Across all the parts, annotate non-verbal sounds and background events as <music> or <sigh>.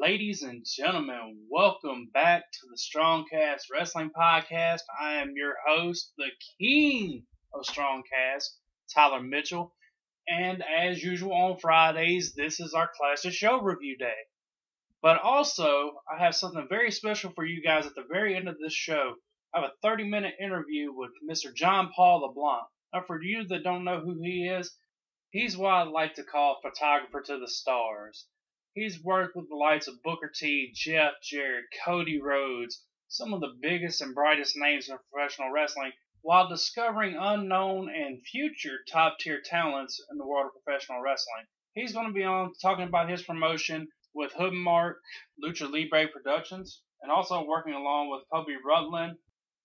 ladies and gentlemen, welcome back to the Strongcast Wrestling Podcast. I am your host, the king of Strongcast, Tyler Mitchell. And as usual on Fridays, this is our classic show review day. But also, I have something very special for you guys at the very end of this show. I have a 30 minute interview with Mr. John Paul LeBlanc. Now, for you that don't know who he is, he's what I like to call photographer to the stars. He's worked with the likes of Booker T, Jeff Jarrett, Cody Rhodes, some of the biggest and brightest names in professional wrestling, while discovering unknown and future top tier talents in the world of professional wrestling. He's going to be on talking about his promotion with Hoodmark Lucha Libre Productions and also working along with Kobe Rutland,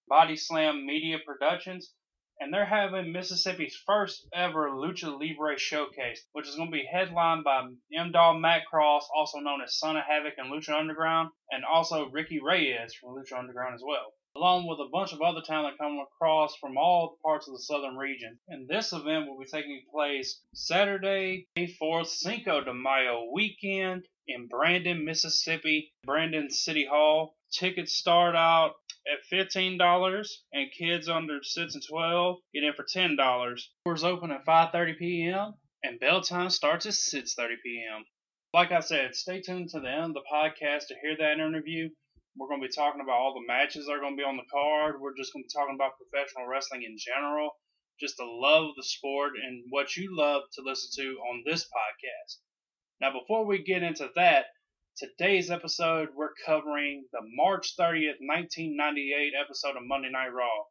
Body Slam Media Productions, and they're having Mississippi's first ever Lucha Libre showcase, which is going to be headlined by M. Dog Matt Cross, also known as Son of Havoc and Lucha Underground, and also Ricky Reyes from Lucha Underground as well, along with a bunch of other talent coming across from all parts of the southern region. And this event will be taking place Saturday, May 4th, Cinco de Mayo weekend in Brandon, Mississippi, Brandon City Hall. Tickets start out at fifteen dollars, and kids under six and twelve get in for ten dollars. Doors open at five thirty p.m. and bell time starts at six thirty p.m. Like I said, stay tuned to the end of the podcast to hear that interview. We're going to be talking about all the matches that are going to be on the card. We're just going to be talking about professional wrestling in general, just the love of the sport and what you love to listen to on this podcast. Now, before we get into that, Today's episode, we're covering the March 30th, 1998 episode of Monday Night Raw.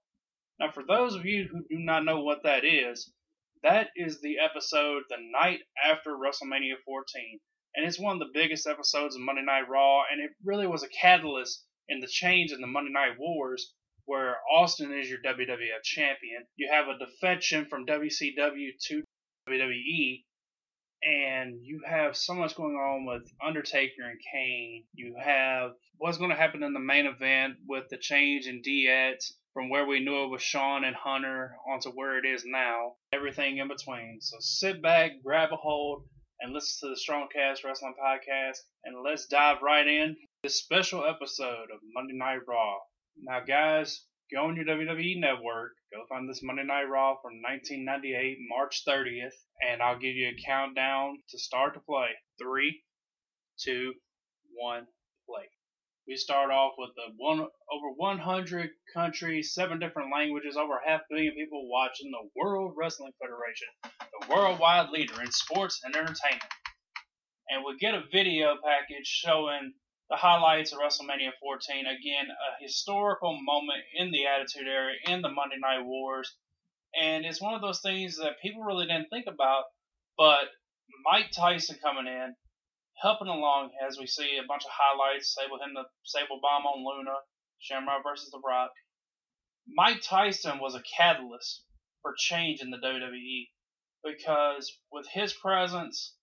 Now, for those of you who do not know what that is, that is the episode the night after WrestleMania 14. And it's one of the biggest episodes of Monday Night Raw, and it really was a catalyst in the change in the Monday Night Wars, where Austin is your WWF champion. You have a defection from WCW to WWE, and you have so much going on with Undertaker and Kane. You have what's going to happen in the main event with the change in DX from where we knew it was Shawn and Hunter onto where it is now. Everything in between. So sit back, grab a hold, and listen to the Strongcast Wrestling Podcast, and let's dive right in this special episode of Monday Night Raw. Now, guys, go on your WWE network, go find this Monday Night Raw from 1998, March 30th, and I'll give you a countdown to start to play. Three, two, one, play. We start off with the one over 100 countries, seven different languages, over half a billion people watching the World Wrestling Federation, the worldwide leader in sports and entertainment. And we get a video package showing the highlights of WrestleMania 14. Again, a historical moment in the Attitude Era, in the Monday Night Wars. And it's one of those things that people really didn't think about. But Mike Tyson coming in, helping along as we see a bunch of highlights. Sable hitting the Sable Bomb on Luna, Shamrock versus The Rock. Mike Tyson was a catalyst for change in the WWE because with his presence,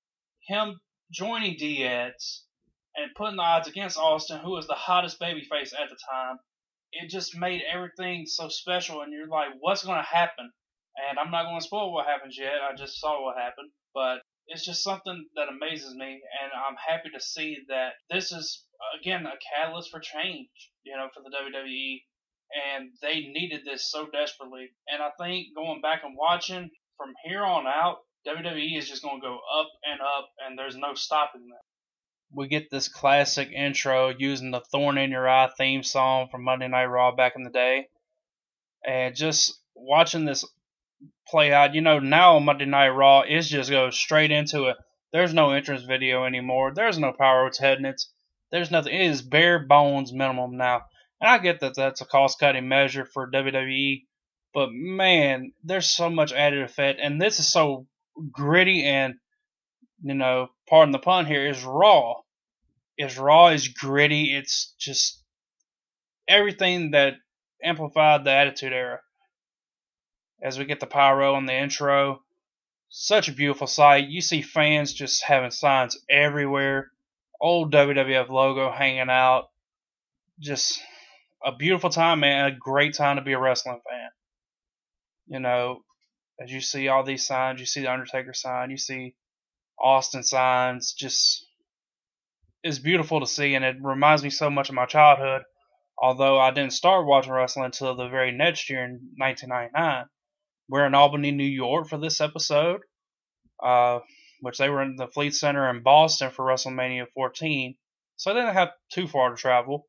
him joining DX, and putting the odds against Austin, who was the hottest babyface at the time, it just made everything so special. And you're like, what's going to happen? And I'm not going to spoil what happens yet. I just saw what happened. But it's just something that amazes me. And I'm happy to see that this is, again, a catalyst for change, you know, for the WWE. And they needed this so desperately. And I think going back and watching from here on out, WWE is just going to go up and up, and there's no stopping them we get this classic intro using the Thorn in Your Eye theme song from Monday Night Raw back in the day. And just watching this play out, you know, now Monday Night Raw is just goes straight into it. There's no entrance video anymore. There's no power attendance. There's nothing. It is bare bones minimum now. And I get that that's a cost cutting measure for WWE, but man, there's so much added effect, and this is so gritty and you know, pardon the pun here, is raw is raw, is gritty. It's just everything that amplified the Attitude Era. As we get the pyro on the intro, such a beautiful sight. You see fans just having signs everywhere. Old WWF logo hanging out. Just a beautiful time, man. A great time to be a wrestling fan. You know, as you see all these signs, you see the Undertaker sign, you see Austin signs, just is beautiful to see, and it reminds me so much of my childhood. Although I didn't start watching wrestling until the very next year in 1999. We're in Albany, New York for this episode, uh, which they were in the Fleet Center in Boston for WrestleMania 14, so they didn't have too far to travel.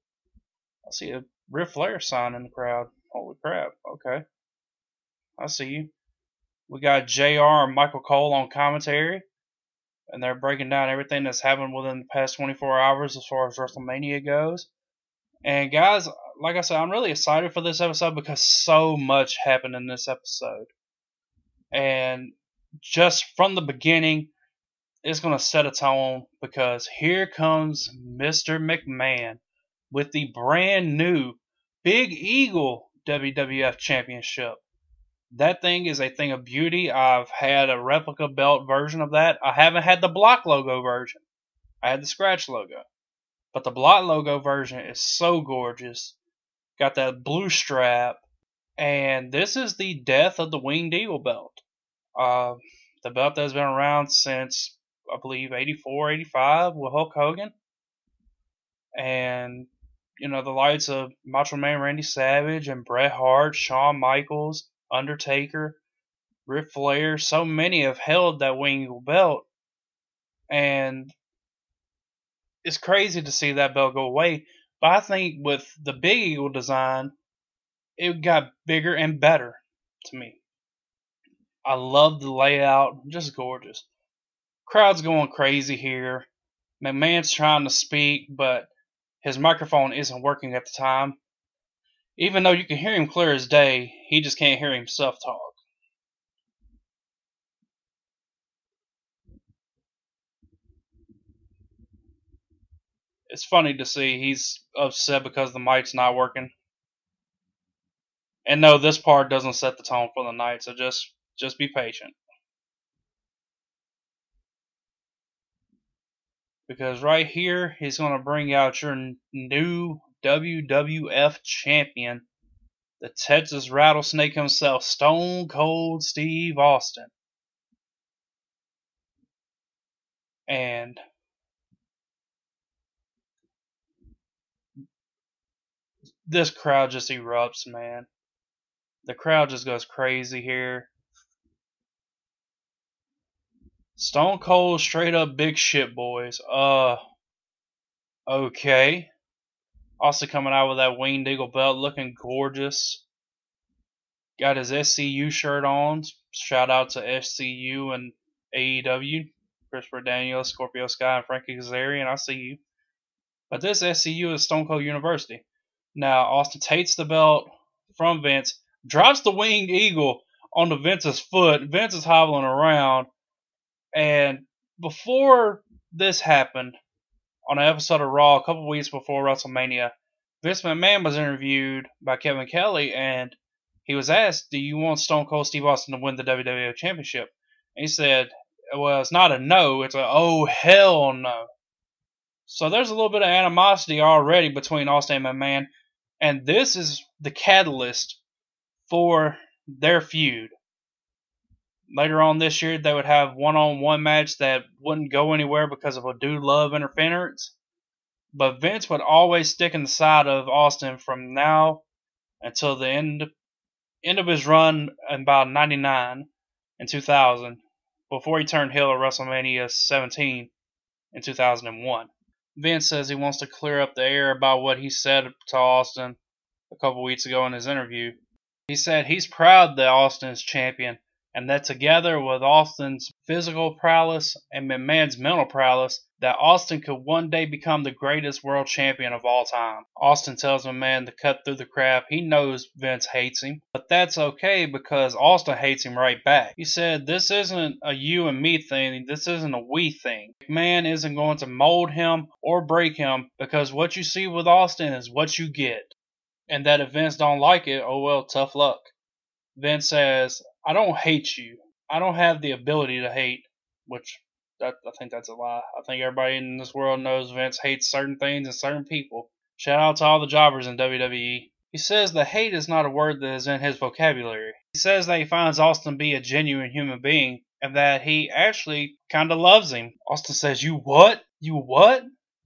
I see a Ric Flair sign in the crowd. Holy crap! Okay, I see you. We got JR and Michael Cole on commentary, and they're breaking down everything that's happened within the past 24 hours as far as WrestleMania goes. And guys, like I said, I'm really excited for this episode because so much happened in this episode. And just from the beginning, it's going to set a tone because here comes Mr. McMahon with the brand new Big Eagle WWF Championship. That thing is a thing of beauty. I've had a replica belt version of that. I haven't had the block logo version. I had the scratch logo. But the block logo version is so gorgeous. Got that blue strap. And this is the death of the Winged Eagle belt. Uh, the belt that's been around since, I believe, 84, 85 with Hulk Hogan. And, you know, the lights of Macho Man Randy Savage and Bret Hart, Shawn Michaels, Undertaker, Ric Flair, so many have held that Wing Eagle belt, and it's crazy to see that belt go away. But I think with the Big Eagle design, it got bigger and better to me. I love the layout, just gorgeous. Crowd's going crazy here. McMahon's trying to speak, but his microphone isn't working at the time. Even though you can hear him clear as day, he just can't hear himself talk. It's funny to see he's upset because the mic's not working. And no, this part doesn't set the tone for the night, so just just be patient. Because right here, he's going to bring out your new WWF champion, the Texas Rattlesnake himself, Stone Cold Steve Austin. And this crowd just erupts, man. The crowd just goes crazy here. Stone Cold straight up big shit boys. Uh okay. Also coming out with that Winged Eagle belt looking gorgeous. Got his SCU shirt on. Shout out to SCU and AEW. Christopher Daniels, Scorpio Sky, and Frankie Kazarian. I see you. But this SCU is Stone Cold University. Now, Austin takes the belt from Vince, drops the Winged Eagle onto Vince's foot. Vince is hobbling around. And before this happened, on an episode of Raw a couple weeks before WrestleMania, Vince McMahon was interviewed by Kevin Kelly, and he was asked, "Do you want Stone Cold Steve Austin to win the WWE Championship?" And he said, "Well, it's not a no; it's a oh hell no." So there's a little bit of animosity already between Austin and McMahon, and this is the catalyst for their feud. Later on this year, they would have one-on-one match that wouldn't go anywhere because of a dude love interference. But Vince would always stick in the side of Austin from now until the end end of his run in about 99 and 2000 before he turned heel at WrestleMania 17 in 2001. Vince says he wants to clear up the air about what he said to Austin a couple weeks ago in his interview. He said he's proud that Austin is champion and that together with Austin's physical prowess and McMahon's mental prowess, that Austin could one day become the greatest world champion of all time. Austin tells McMahon to cut through the crap. He knows Vince hates him, but that's okay because Austin hates him right back. He said, This isn't a you and me thing, this isn't a we thing. McMahon isn't going to mold him or break him because what you see with Austin is what you get. And that if Vince don't like it, oh well, tough luck. Vince says, I don't hate you. I don't have the ability to hate, which that, I think that's a lie. I think everybody in this world knows Vince hates certain things and certain people. Shout out to all the jobbers in WWE. He says the hate is not a word that is in his vocabulary. He says that he finds Austin be a genuine human being and that he actually kind of loves him. Austin says, You what? You what?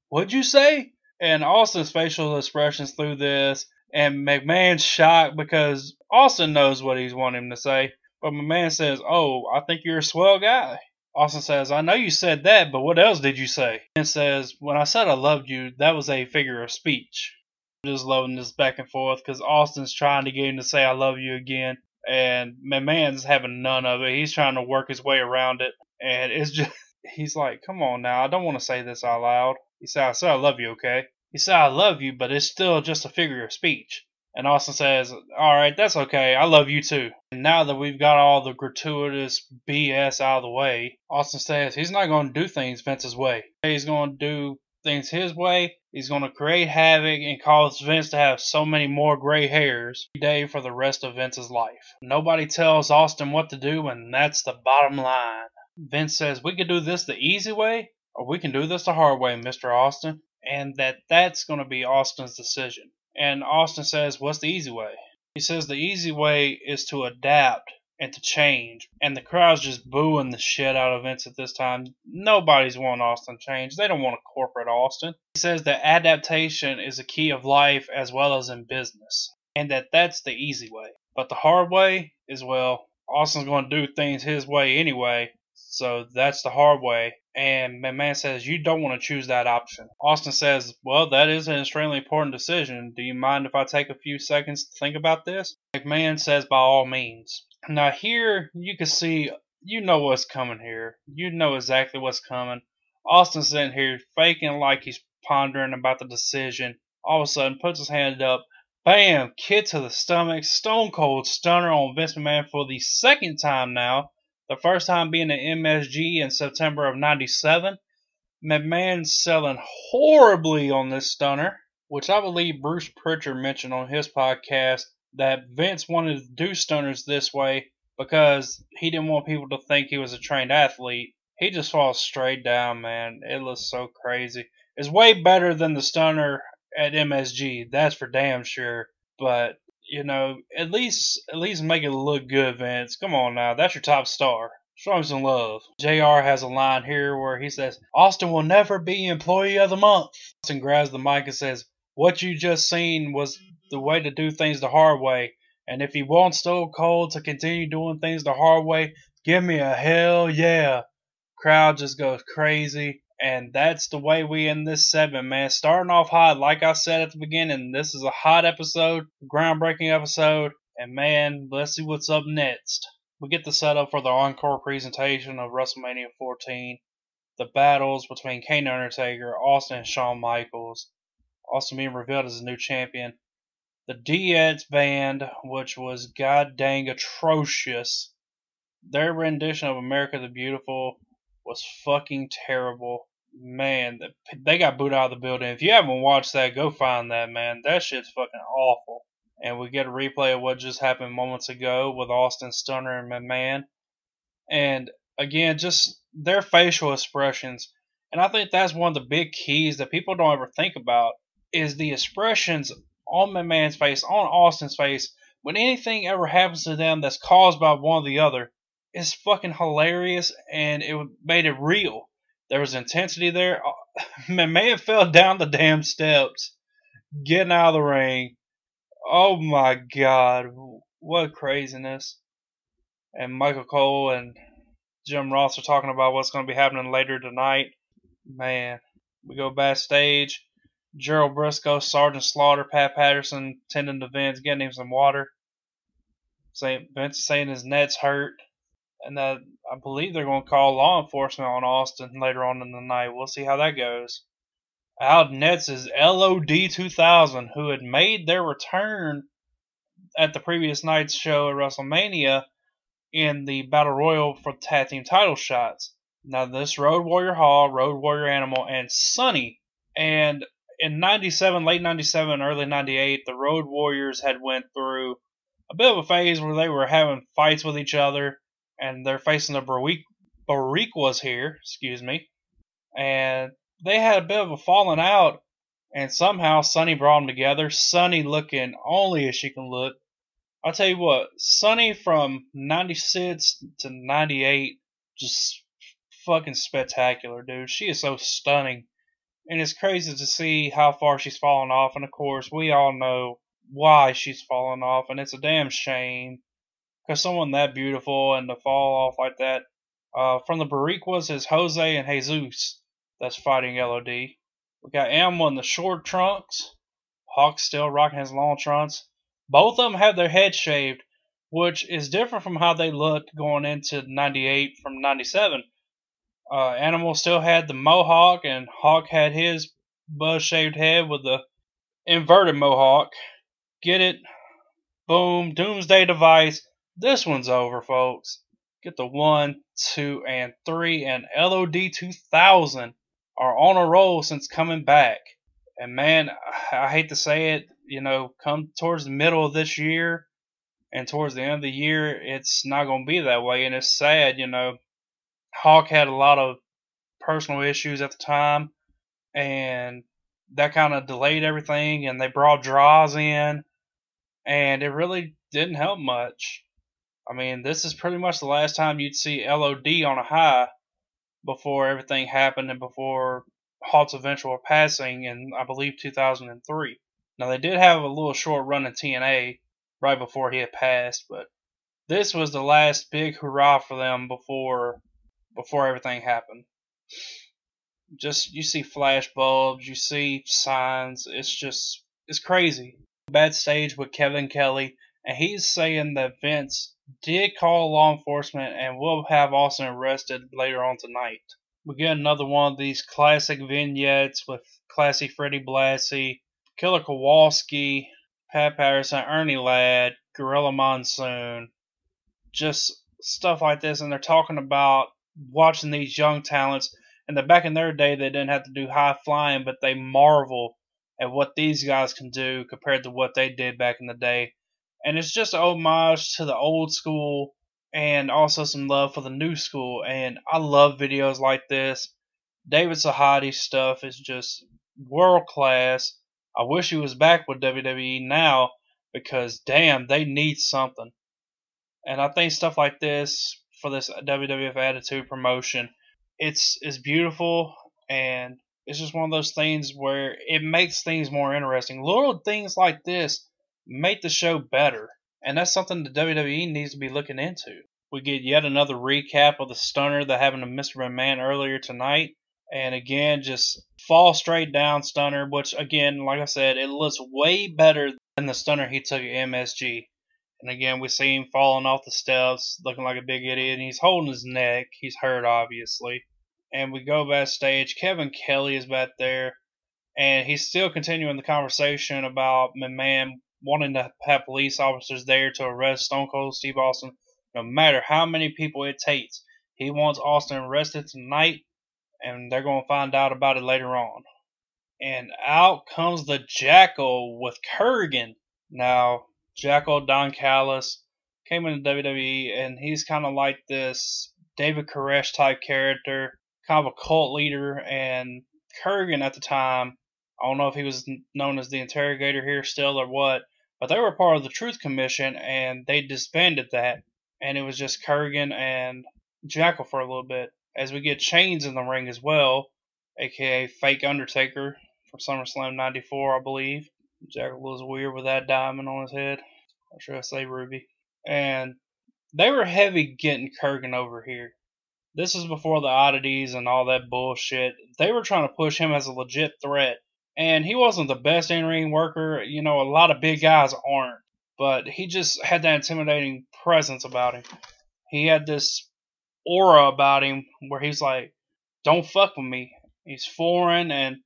What'd you say? And Austin's facial expressions through this, and McMahon's shocked because Austin knows what he's wanting him to say. But McMahon says, Oh, I think you're a swell guy. Austin says, I know you said that, but what else did you say? And says, When I said I loved you, that was a figure of speech. Just loading this back and forth because Austin's trying to get him to say I love you again. And McMahon's having none of it. He's trying to work his way around it. And it's just, <laughs> he's like, Come on now, I don't want to say this out loud. He said, I said I love you, okay? He said, I love you, but it's still just a figure of speech. And Austin says, All right, that's okay. I love you too. And now that we've got all the gratuitous BS out of the way, Austin says he's not going to do things Vince's way. He's going to do things his way. He's going to create havoc and cause Vince to have so many more gray hairs every day for the rest of Vince's life. Nobody tells Austin what to do, and that's the bottom line. Vince says, We can do this the easy way, or we can do this the hard way, Mr. Austin. And that that's going to be Austin's decision. And Austin says, What's the easy way? He says the easy way is to adapt and to change. And the crowd's just booing the shit out of Vince at this time. Nobody's wanting Austin change. They don't want a corporate Austin. He says that adaptation is a key of life as well as in business. And that that's the easy way. But the hard way is, well, Austin's going to do things his way anyway. So that's the hard way. And McMahon says, You don't want to choose that option. Austin says, Well, that is an extremely important decision. Do you mind if I take a few seconds to think about this? McMahon says, By all means. Now, here you can see, you know what's coming here. You know exactly what's coming. Austin's sitting here faking like he's pondering about the decision. All of a sudden, puts his hand up. Bam! Kick to the stomach. Stone cold stunner on Vince McMahon for the second time now the first time being at MSG in September of 97. McMahon's selling horribly on this stunner, which I believe Bruce Prichard mentioned on his podcast that Vince wanted to do stunners this way because he didn't want people to think he was a trained athlete. He just falls straight down, man. It looks so crazy. It's way better than the stunner at MSG, that's for damn sure. But you know, at least at least make it look good, Vince. Come on now, that's your top star. Show him some love. JR has a line here where he says, Austin will never be employee of the month. Austin grabs the mic and says, What you just seen was the way to do things the hard way. And if he wants Stone Cold to continue doing things the hard way, give me a hell yeah. Crowd just goes crazy. And that's the way we end this segment, man. Starting off hot, like I said at the beginning, this is a hot episode, groundbreaking episode, and man, let's see what's up next. We get the setup for the encore presentation of WrestleMania 14, the battles between Kane Undertaker, Austin, and Shawn Michaels, Austin being revealed as a new champion, the DX band, which was god dang atrocious. Their rendition of America the Beautiful was fucking terrible man, they got booed out of the building. If you haven't watched that, go find that, man. That shit's fucking awful. And we get a replay of what just happened moments ago with Austin Stunner and McMahon. And again, just their facial expressions. And I think that's one of the big keys that people don't ever think about is the expressions on McMahon's face, on Austin's face, when anything ever happens to them that's caused by one or the other. It's fucking hilarious and it made it real there was intensity there. Uh, <laughs> McMahon fell down the damn steps, getting out of the ring. Oh my God, what craziness! And Michael Cole and Jim Ross are talking about what's going to be happening later tonight. Man, we go backstage. Gerald Brisco, Sergeant Slaughter, Pat Patterson tending to Vince, getting him some water. Saying Vince saying his net's hurt and that I believe they're going to call law enforcement on Austin later on in the night. We'll see how that goes. Out Nets is LOD 2000, who had made their return at the previous night's show at WrestleMania in the Battle Royal for tag team title shots. Now, this Road Warrior Hawk, Road Warrior Animal, and Sunny. And in 97, late 97, early 98, the Road Warriors had went through a bit of a phase where they were having fights with each other and they're facing the Boricuas here, excuse me, and they had a bit of a falling out, and somehow Sunny brought them together. Sunny looking only as she can look. I'll tell you what, Sunny from 96 to 98, just fucking spectacular, dude. She is so stunning. and it's crazy to see how far she's fallen off. And of course, we all know why she's fallen off, and it's a damn shame because someone that beautiful and to fall off like that. Uh, from the Boricuas is Jose and Jesus that's fighting LOD. We got Animal in the short trunks. Hawk still rocking his long trunks. Both of them have their head shaved, which is different from how they looked going into 98 from 97. Uh, Animal still had the mohawk, and Hawk had his buzz shaved head with the inverted mohawk. Get it? Boom. Doomsday device. This one's over, folks. Get the one, two, and three, and LOD 2000 are on a roll since coming back. And man, I hate to say it, you know, come towards the middle of this year and towards the end of the year, it's not going to be that way. And it's sad, you know. Hawk had a lot of personal issues at the time, and that kind of delayed everything. And they brought Droz in, and it really didn't help much. I mean, this is pretty much the last time you'd see LOD on a high before everything happened and before Hawk's eventual passing in, I believe, 2003. Now, they did have a little short run in TNA right before he had passed, but this was the last big hurrah for them before before everything happened. Just you see flash bulbs, you see signs. It's just it's crazy. Bad stage with Kevin Kelly, and he's saying that Vince did call law enforcement and will have Austin arrested later on tonight. We get another one of these classic vignettes with classy Freddie Blassie, Killer Kowalski, Pat Patterson, Ernie Ladd, Gorilla Monsoon, just stuff like this. And they're talking about watching these young talents. And that back in their day, they didn't have to do high flying, but they marvel at what these guys can do compared to what they did back in the day and it's just homage to the old school and also some love for the new school. And I love videos like this. David Sahadi stuff is just world class. I wish he was back with WWE now because damn, they need something. And I think stuff like this for this WWF Attitude promotion, it's it's beautiful and it's just one of those things where it makes things more interesting. Little things like this make the show better. And that's something the WWE needs to be looking into. We get yet another recap of the stunner that happened to Mr. McMahon earlier tonight. And again, just fall straight down stunner, which again, like I said, it looks way better than the stunner he took at MSG. And again, we see him falling off the steps, looking like a big idiot, and he's holding his neck. He's hurt, obviously. And we go backstage. Kevin Kelly is back there, and he's still continuing the conversation about McMahon wanting to have police officers there to arrest Stone Cold Steve Austin, no matter how many people it takes. He wants Austin arrested tonight, and they're going to find out about it later on. And out comes the Jackal with Kurrgan. Now, Jackal Don Callis came into WWE, and he's kind of like this David Koresh type character, kind of a cult leader. And Kurrgan at the time, I don't know if he was known as the interrogator here still or what, but they were part of the Truth Commission, and they disbanded that, and it was just Kurrgan and Jackal for a little bit. As we get Chainz in the ring as well, aka Fake Undertaker from SummerSlam '94, I believe. Jackal was weird with that diamond on his head. Or should I say ruby? And they were heavy getting Kurrgan over here. This was before the oddities and all that bullshit. They were trying to push him as a legit threat and he wasn't the best in ring worker. You know, a lot of big guys aren't, but he just had that intimidating presence about him. He had this aura about him where he's like, "Don't fuck with me." He's foreign, and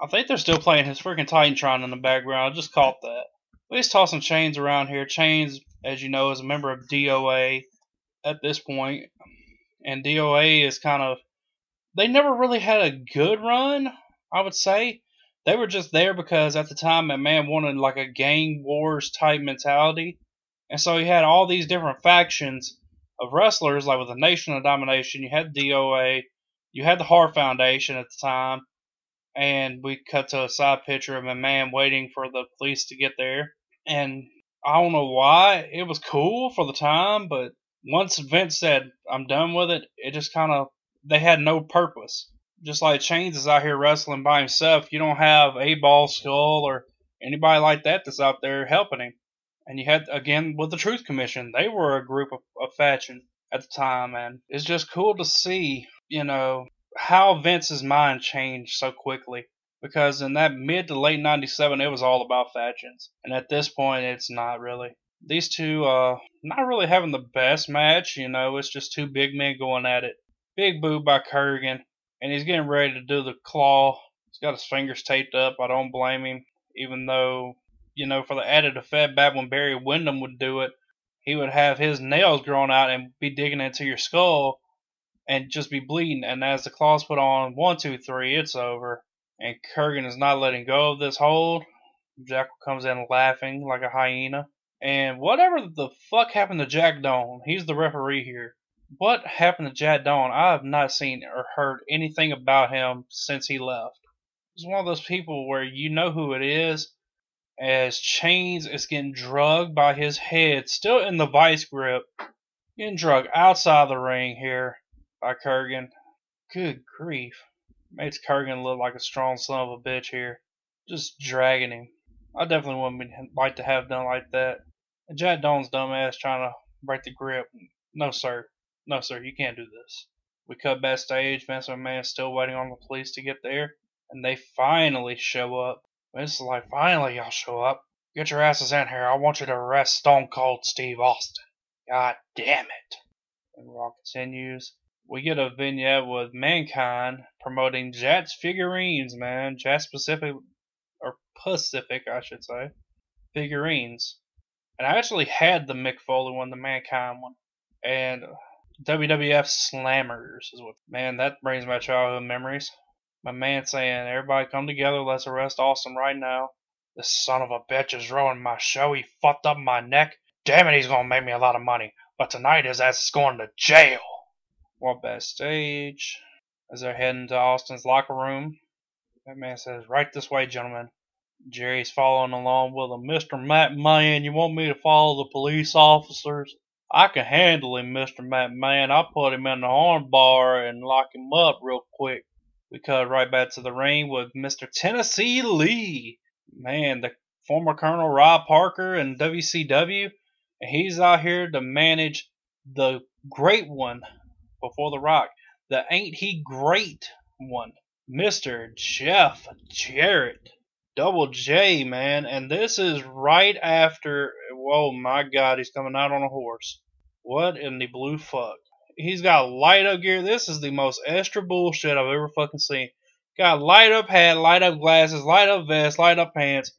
I think they're still playing his freaking Titantron in the background. I just caught that. But he's tossing Chainz around here. Chainz, as you know, is a member of DOA at this point, and DOA is kind of they never really had a good run. I would say they were just there because at the time that man wanted like a gang wars type mentality. And so he had all these different factions of wrestlers, like with the Nation of Domination, you had DOA, you had the Hart Foundation at the time, and we cut to a side picture of a man waiting for the police to get there. And I don't know why it was cool for the time, but once Vince said, I'm done with it, it just kind of, they had no purpose. Just like Chainz is out here wrestling by himself, you don't have a ball skull or anybody like that that's out there helping him. And you had again with the Truth Commission, they were a group of, of faction at the time, and it's just cool to see, you know, how Vince's mind changed so quickly. Because in that mid to late '97, it was all about factions, and at this point, it's not really. These two, uh, not really having the best match. You know, it's just two big men going at it. Big boo by Kurrgan, and he's getting ready to do the claw. He's got his fingers taped up. I don't blame him, even though, you know, for the added effect, back when Barry Windham would do it, he would have his nails grown out and be digging into your skull and just be bleeding. And as the claws put on one, two, three, it's over. And Kurrgan is not letting go of this hold. Jackal comes in laughing like a hyena. And whatever the fuck happened to Jack Doan, he's the referee here what happened to Jack Doan? I have not seen or heard anything about him since he left. He's one of those people where you know who it is, as Chainz is getting drugged by his head, still in the vice grip, getting drugged outside the ring here by Kurrgan. Good grief. Makes Kurrgan look like a strong son of a bitch here. Just dragging him. I definitely wouldn't like to have done like that. And Jack Doan's dumbass trying to break the grip. No, sir. No, sir, you can't do this. We cut backstage. Vince McMahon's still waiting on the police to get there, and they finally show up. Vince is like, finally, y'all show up. Get your asses in here. I want you to arrest Stone Cold Steve Austin. God damn it. And Raw continues. We get a vignette with Mankind promoting Jakks figurines, man. Jakks Pacific, or Pacific, I should say, figurines. And I actually had the Mick Foley one, the Mankind one. And WWF Slammers is what. Man, that brings my childhood memories. My man saying, "Everybody come together, let's arrest Austin right now." This son of a bitch is ruining my show. He fucked up my neck. Damn it, he's gonna make me a lot of money. But tonight his ass is going to jail. Walk backstage as they're heading to Austin's locker room. That man says, "Right this way, gentlemen." Jerry's following along with him. Mr. McMahon, you want me to follow the police officers? I can handle him, Mr. McMahon. I'll put him in the armbar and lock him up real quick. We cut right back to the ring with Mr. Tennessee Lee. Man, the former Colonel Rob Parker and WCW. And he's out here to manage the great one before The Rock. The ain't he great one. Mr. Jeff Jarrett. Double J, man. And this is right after. Oh my God, he's coming out on a horse. What in the blue fuck? He's got light up gear. This is the most extra bullshit I've ever fucking seen. Got light up hat, light up glasses, light up vest, light up pants.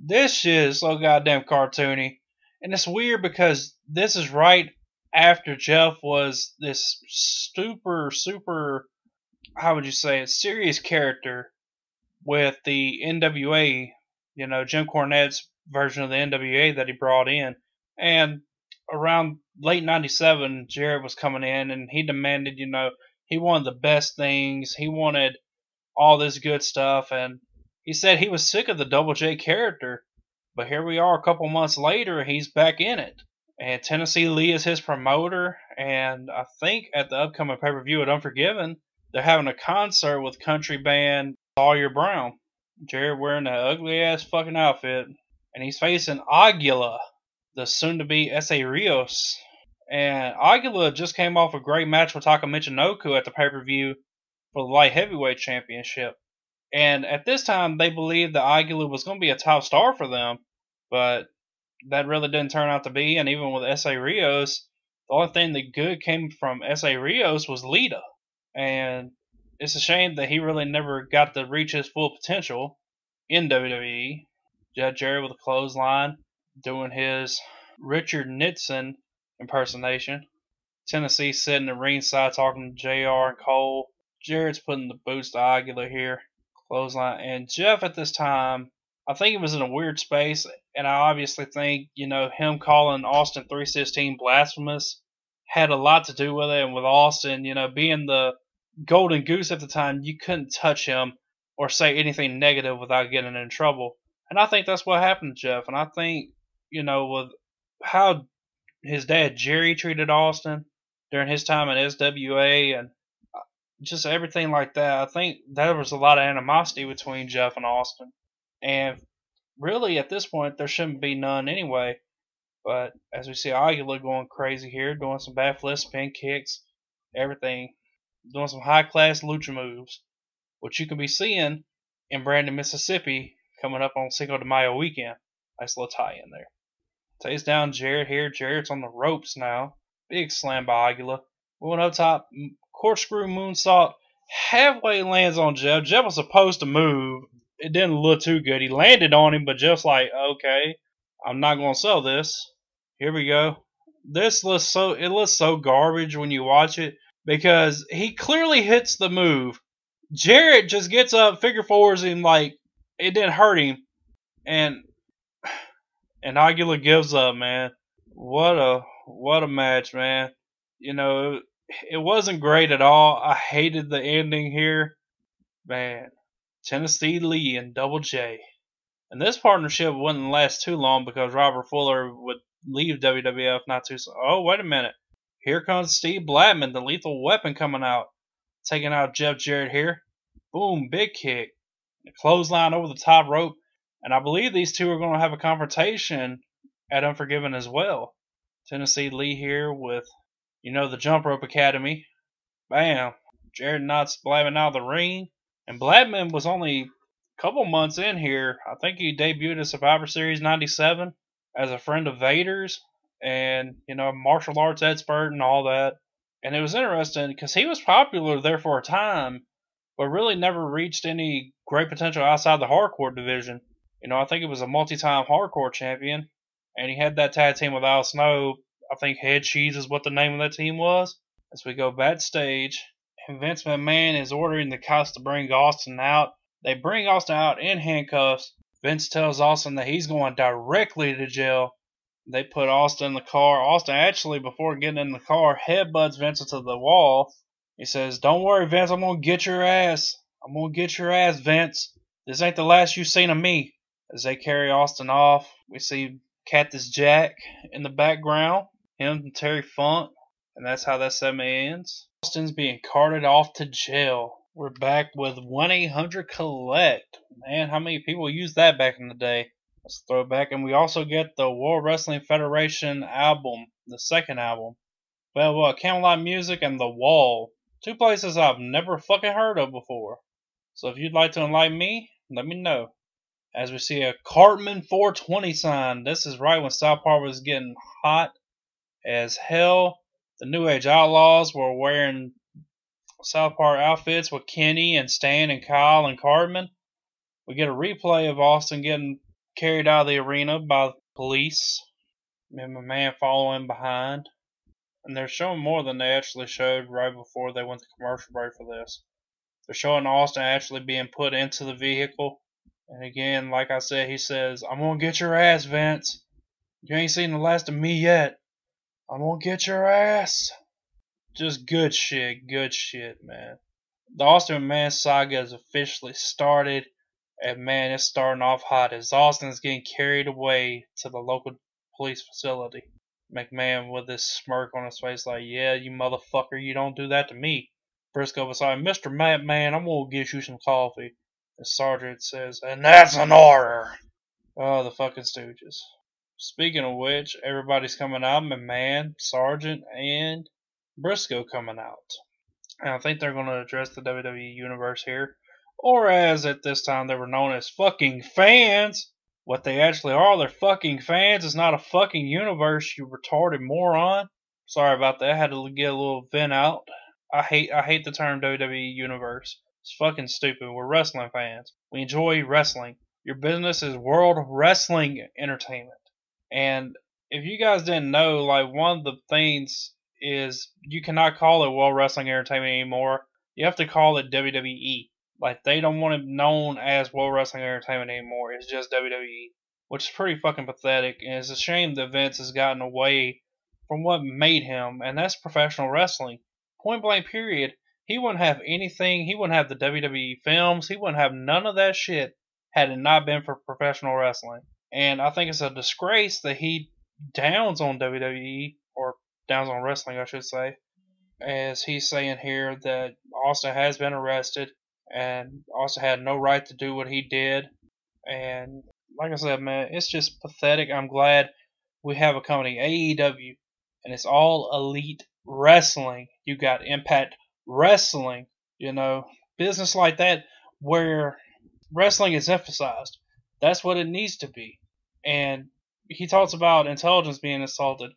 This shit is so goddamn cartoony. And it's weird because this is right after Jeff was this super, super, how would you say it, serious character with the NWA, you know, Jim Cornette's version of the NWA that he brought in. And around late 97, Jarrett was coming in and he demanded, you know, he wanted the best things. He wanted all this good stuff. And he said he was sick of the Double J character. But here we are a couple months later, he's back in it. And Tennessee Lee is his promoter. And I think at the upcoming pay per view at Unforgiven, they're having a concert with country band Sawyer Brown. Jarrett wearing that ugly ass fucking outfit, and he's facing Aguila, the soon to be Essa Rios. And Aguila just came off a great match with Taka Michinoku at the pay per view for the light heavyweight championship. And at this time, they believed that Aguila was going to be a top star for them, but that really didn't turn out to be. And even with Essa Rios, the only thing that good came from Essa Rios was Lita. And it's a shame that he really never got to reach his full potential in WWE. Jerry with a clothesline, doing his Richard Nixon impersonation. Tennessee sitting at ringside talking to JR and Cole. Jarrett's putting the boots to Aguila here. Clothesline. And Jeff at this time, I think he was in a weird space. And I obviously think, you know, him calling Austin 316 blasphemous had a lot to do with it. And with Austin, you know, being the golden goose at the time, you couldn't touch him or say anything negative without getting in trouble. And I think that's what happened to Jeff. And I think, you know, with how his dad Jerry treated Austin during his time at SWA, and uh, just everything like that. I think there was a lot of animosity between Jeff and Austin, and really at this point there shouldn't be none anyway. But as we see Aguila going crazy here, doing some bad flips, spin kicks, everything, doing some high class lucha moves, which you can be seeing in Brandon, Mississippi, coming up on Cinco de Mayo weekend. Nice little tie in there. Takes down Jarrett here. Jarrett's on the ropes now. Big slam by Aguila. Moving up top, corkscrew moonsault. Halfway lands on Jeff. Jeff was supposed to move. It didn't look too good. He landed on him, but Jeff's like, okay, I'm not going to sell this. Here we go. This looks so it looks so garbage when you watch it because he clearly hits the move. Jarrett just gets up, figure fours him like it didn't hurt him, and and Aguila gives up, man. What a what a match, man. You know, it wasn't great at all. I hated the ending here. Man, Tennessee Lee and Double J. And this partnership wouldn't last too long because Robert Fuller would leave WWF not too soon. Oh, wait a minute. Here comes Steve Blackman, the lethal weapon coming out. Taking out Jeff Jarrett here. Boom, big kick. Clothesline over the top rope. And I believe these two are going to have a confrontation at Unforgiven as well. Tennessee Lee here with, you know, the Jump Rope Academy. Bam. Jarrett knocks Blackman out of the ring. And Blackman was only a couple months in here. I think he debuted at Survivor Series 97 as a friend of Vader's and, you know, martial arts expert and all that. And it was interesting because he was popular there for a time, but really never reached any great potential outside the hardcore division. You know, I think it was a multi time hardcore champion, and he had that tag team with Al Snow. I think Head Cheese is what the name of that team was. As we go backstage, and Vince McMahon is ordering the cops to bring Austin out. They bring Austin out in handcuffs, Vince tells Austin that he's going directly to jail. They put Austin in the car. Austin actually, before getting in the car, headbutts Vince into the wall. He says, Don't worry, Vince, I'm to get your ass. I'm to get your ass, Vince. This ain't the last you've seen of me. As they carry Austin off, we see Cactus Jack in the background, him and Terry Funk, and that's how that segment ends. Austin's being carted off to jail. We're back with 1 800 Collect. Man, how many people used that back in the day? Let's throw it back. And we also get the World Wrestling Federation album, the second album. Well, well, Camelot Music and The Wall. Two places I've never fucking heard of before. So if you'd like to enlighten me, let me know. As we see a Cartman 420 sign. This is right when South Park was getting hot as hell. The New Age Outlaws were wearing South Park outfits with Kenny and Stan and Kyle and Cartman. We get a replay of Austin getting carried out of the arena by police and my man following behind. And they're showing more than they actually showed right before they went to commercial break for this. They're showing Austin actually being put into the vehicle. And again, like I said, he says, I'm going to get your ass, Vince. You ain't seen the last of me yet. I'm going to get your ass just good shit, good shit, man. The Austin McMahon saga has officially started, and man, it's starting off hot as Austin is getting carried away to the local police facility. McMahon with this smirk on his face, like, yeah, you motherfucker, you don't do that to me. Brisco was like, Mr. Man, I'm gonna get you some coffee. The sergeant says, and that's an order. Oh, the fucking stooges. Speaking of which, everybody's coming out, McMahon, Sergeant, and Brisco coming out. And I think they're going to address the WWE Universe here. Or as at this time they were known as fucking fans. What they actually are, they're fucking fans. It's not a fucking universe, you retarded moron. Sorry about that. I had to get a little vent out. I hate I hate the term WWE Universe. It's fucking stupid. We're wrestling fans. We enjoy wrestling. Your business is World Wrestling Entertainment. And if you guys didn't know, like one of the things is you cannot call it World Wrestling Entertainment anymore. You have to call it WWE. Like they don't want it known as World Wrestling Entertainment anymore. It's just WWE, which is pretty fucking pathetic. And it's a shame that Vince has gotten away from what made him, and that's professional wrestling. Point blank. Period. He wouldn't have anything. He wouldn't have the WWE films. He wouldn't have none of that shit had it not been for professional wrestling. And I think it's a disgrace that he downs on WWE or Downs on Wrestling, I should say, as he's saying here that Austin has been arrested, and Austin had no right to do what he did. And like I said, man, it's just pathetic. I'm glad we have a company, AEW, and it's all elite wrestling. You got Impact Wrestling, you know, business like that where wrestling is emphasized. That's what it needs to be. And he talks about intelligence being insulted.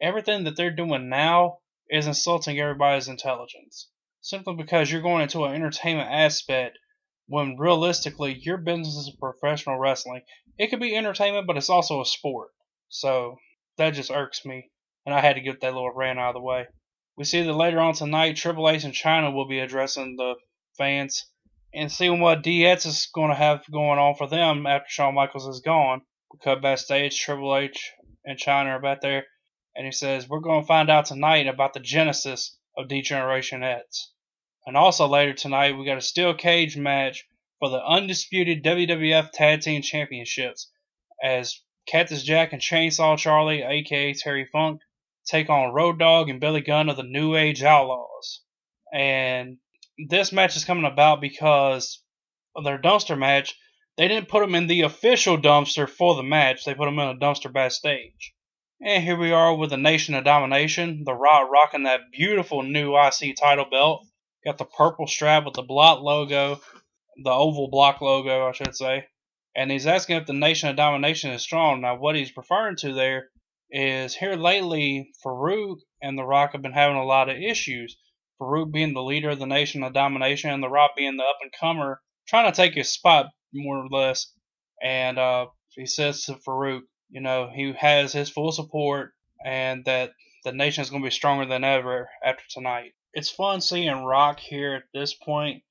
Everything that they're doing now is insulting everybody's intelligence. Simply because you're going into an entertainment aspect when realistically your business is professional wrestling. It could be entertainment, but it's also a sport. So that just irks me. And I had to get that little rant out of the way. We see that later on tonight, Triple H and Chyna will be addressing the fans and seeing what DX is going to have going on for them after Shawn Michaels is gone. We cut backstage, Triple H and Chyna are back there, and he says, We're going to find out tonight about the genesis of D-Generation X. And also later tonight, we got a steel cage match for the undisputed WWF Tag Team Championships as Cactus Jack and Chainsaw Charlie, aka Terry Funk, take on Road Dogg and Billy Gunn of the New Age Outlaws. And this match is coming about because of their dumpster match. They didn't put them in the official dumpster for the match. They put them in a dumpster backstage. And here we are with the Nation of Domination. The Rock rocking that beautiful new IC title belt. Got the purple strap with the block logo, the oval block logo, I should say. And he's asking if the Nation of Domination is strong. Now, what he's referring to there is here lately, Farouk and The Rock have been having a lot of issues. Farouk being the leader of the Nation of Domination, and The Rock being the up and comer, trying to take his spot more or less. And uh, he says to Farouk, you know, he has his full support, and that the nation is going to be stronger than ever after tonight. It's fun seeing Rock here at this point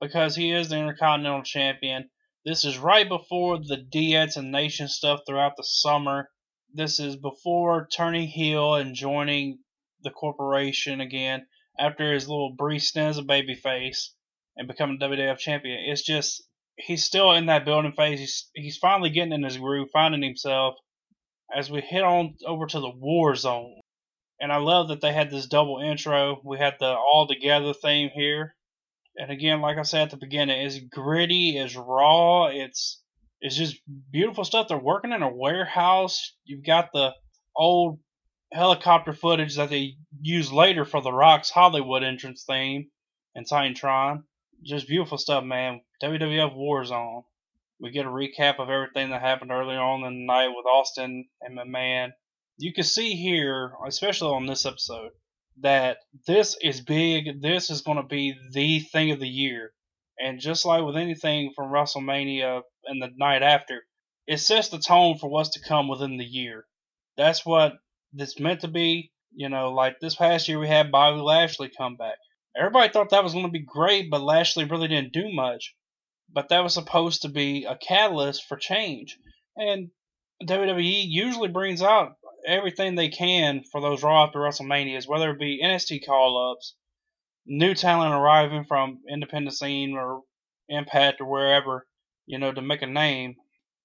because he is the Intercontinental Champion. This is right before the DX and Nation stuff throughout the summer this is before turning heel and joining the corporation again after his little brief stint as a babyface and becoming WWF champion. It's just he's still in that building phase. He's he's finally getting in his groove, finding himself as we head on over to the war zone. And I love that they had this double intro. We had the all together theme here. And again, like I said at the beginning, it's gritty, it's raw, it's it's just beautiful stuff. They're working in a warehouse. You've got the old helicopter footage that they use later for the Rock's Hollywood entrance theme and Titantron. Just beautiful stuff, man. WWF Warzone. We get a recap of everything that happened early on in the night with Austin and McMahon. You can see here, especially on this episode, that this is big. This is going to be the thing of the year. And just like with anything from WrestleMania and the night after, it sets the tone for what's to come within the year. That's what it's meant to be. You know, like this past year we had Bobby Lashley come back. Everybody thought that was going to be great, but Lashley really didn't do much. But that was supposed to be a catalyst for change. And WWE usually brings out everything they can for those Raw after WrestleManias, whether it be NXT call ups, new talent arriving from independent scene or Impact or wherever, you know, to make a name.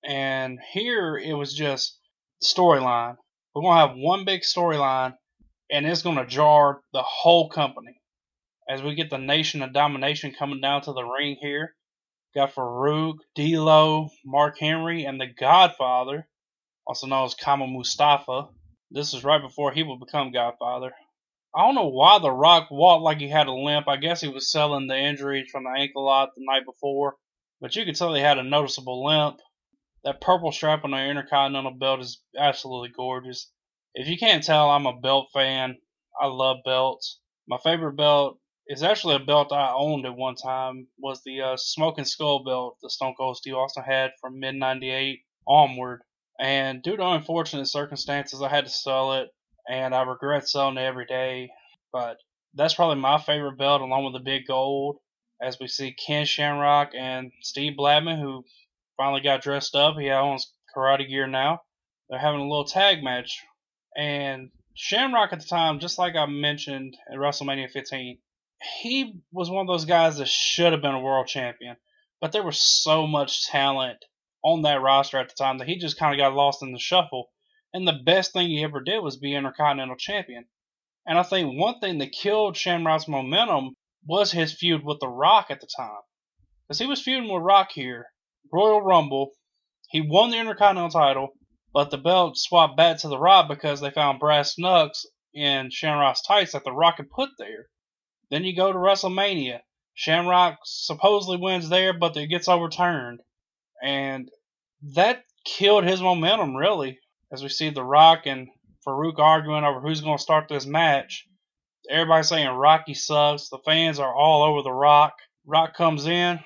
And here it was just storyline. We're gonna have one big storyline, and it's gonna jar the whole company. As we get the Nation of Domination coming down to the ring here, got Farouk, D'Lo, Mark Henry, and the Godfather, also known as Kama Mustafa. This is right before he will become Godfather. I don't know why The Rock walked like he had a limp. I guess he was selling the injuries from the ankle lock the night before, but you could tell they had a noticeable limp. That purple strap on the Intercontinental belt is absolutely gorgeous. If you can't tell, I'm a belt fan. I love belts. My favorite belt is actually a belt I owned at one time. Was the uh, Smoking Skull belt that Stone Cold Steve Austin had from mid '98 onward. And due to unfortunate circumstances, I had to sell it and I regret selling it every day. But that's probably my favorite belt, along with the big gold. As we see Ken Shamrock and Steve Blackman, who finally got dressed up. He owns karate gear now. They're having a little tag match, and Shamrock at the time, just like I mentioned at WrestleMania 15, he was one of those guys that should have been a world champion. But there was so much talent on that roster at the time that he just kind of got lost in the shuffle. And the best thing he ever did was be Intercontinental Champion. And I think one thing that killed Shamrock's momentum was his feud with The Rock at the time. Because he was feuding with Rock here. Royal Rumble. He won the Intercontinental title, but the belt swapped back to The Rock because they found brass knucks in Shamrock's tights that The Rock had put there. Then you go to WrestleMania. Shamrock supposedly wins there, but it gets overturned. And that killed his momentum, really, as we see The Rock and Farouk arguing over who's going to start this match. Everybody's saying Rocky sucks. The fans are all over The Rock. Rock comes in,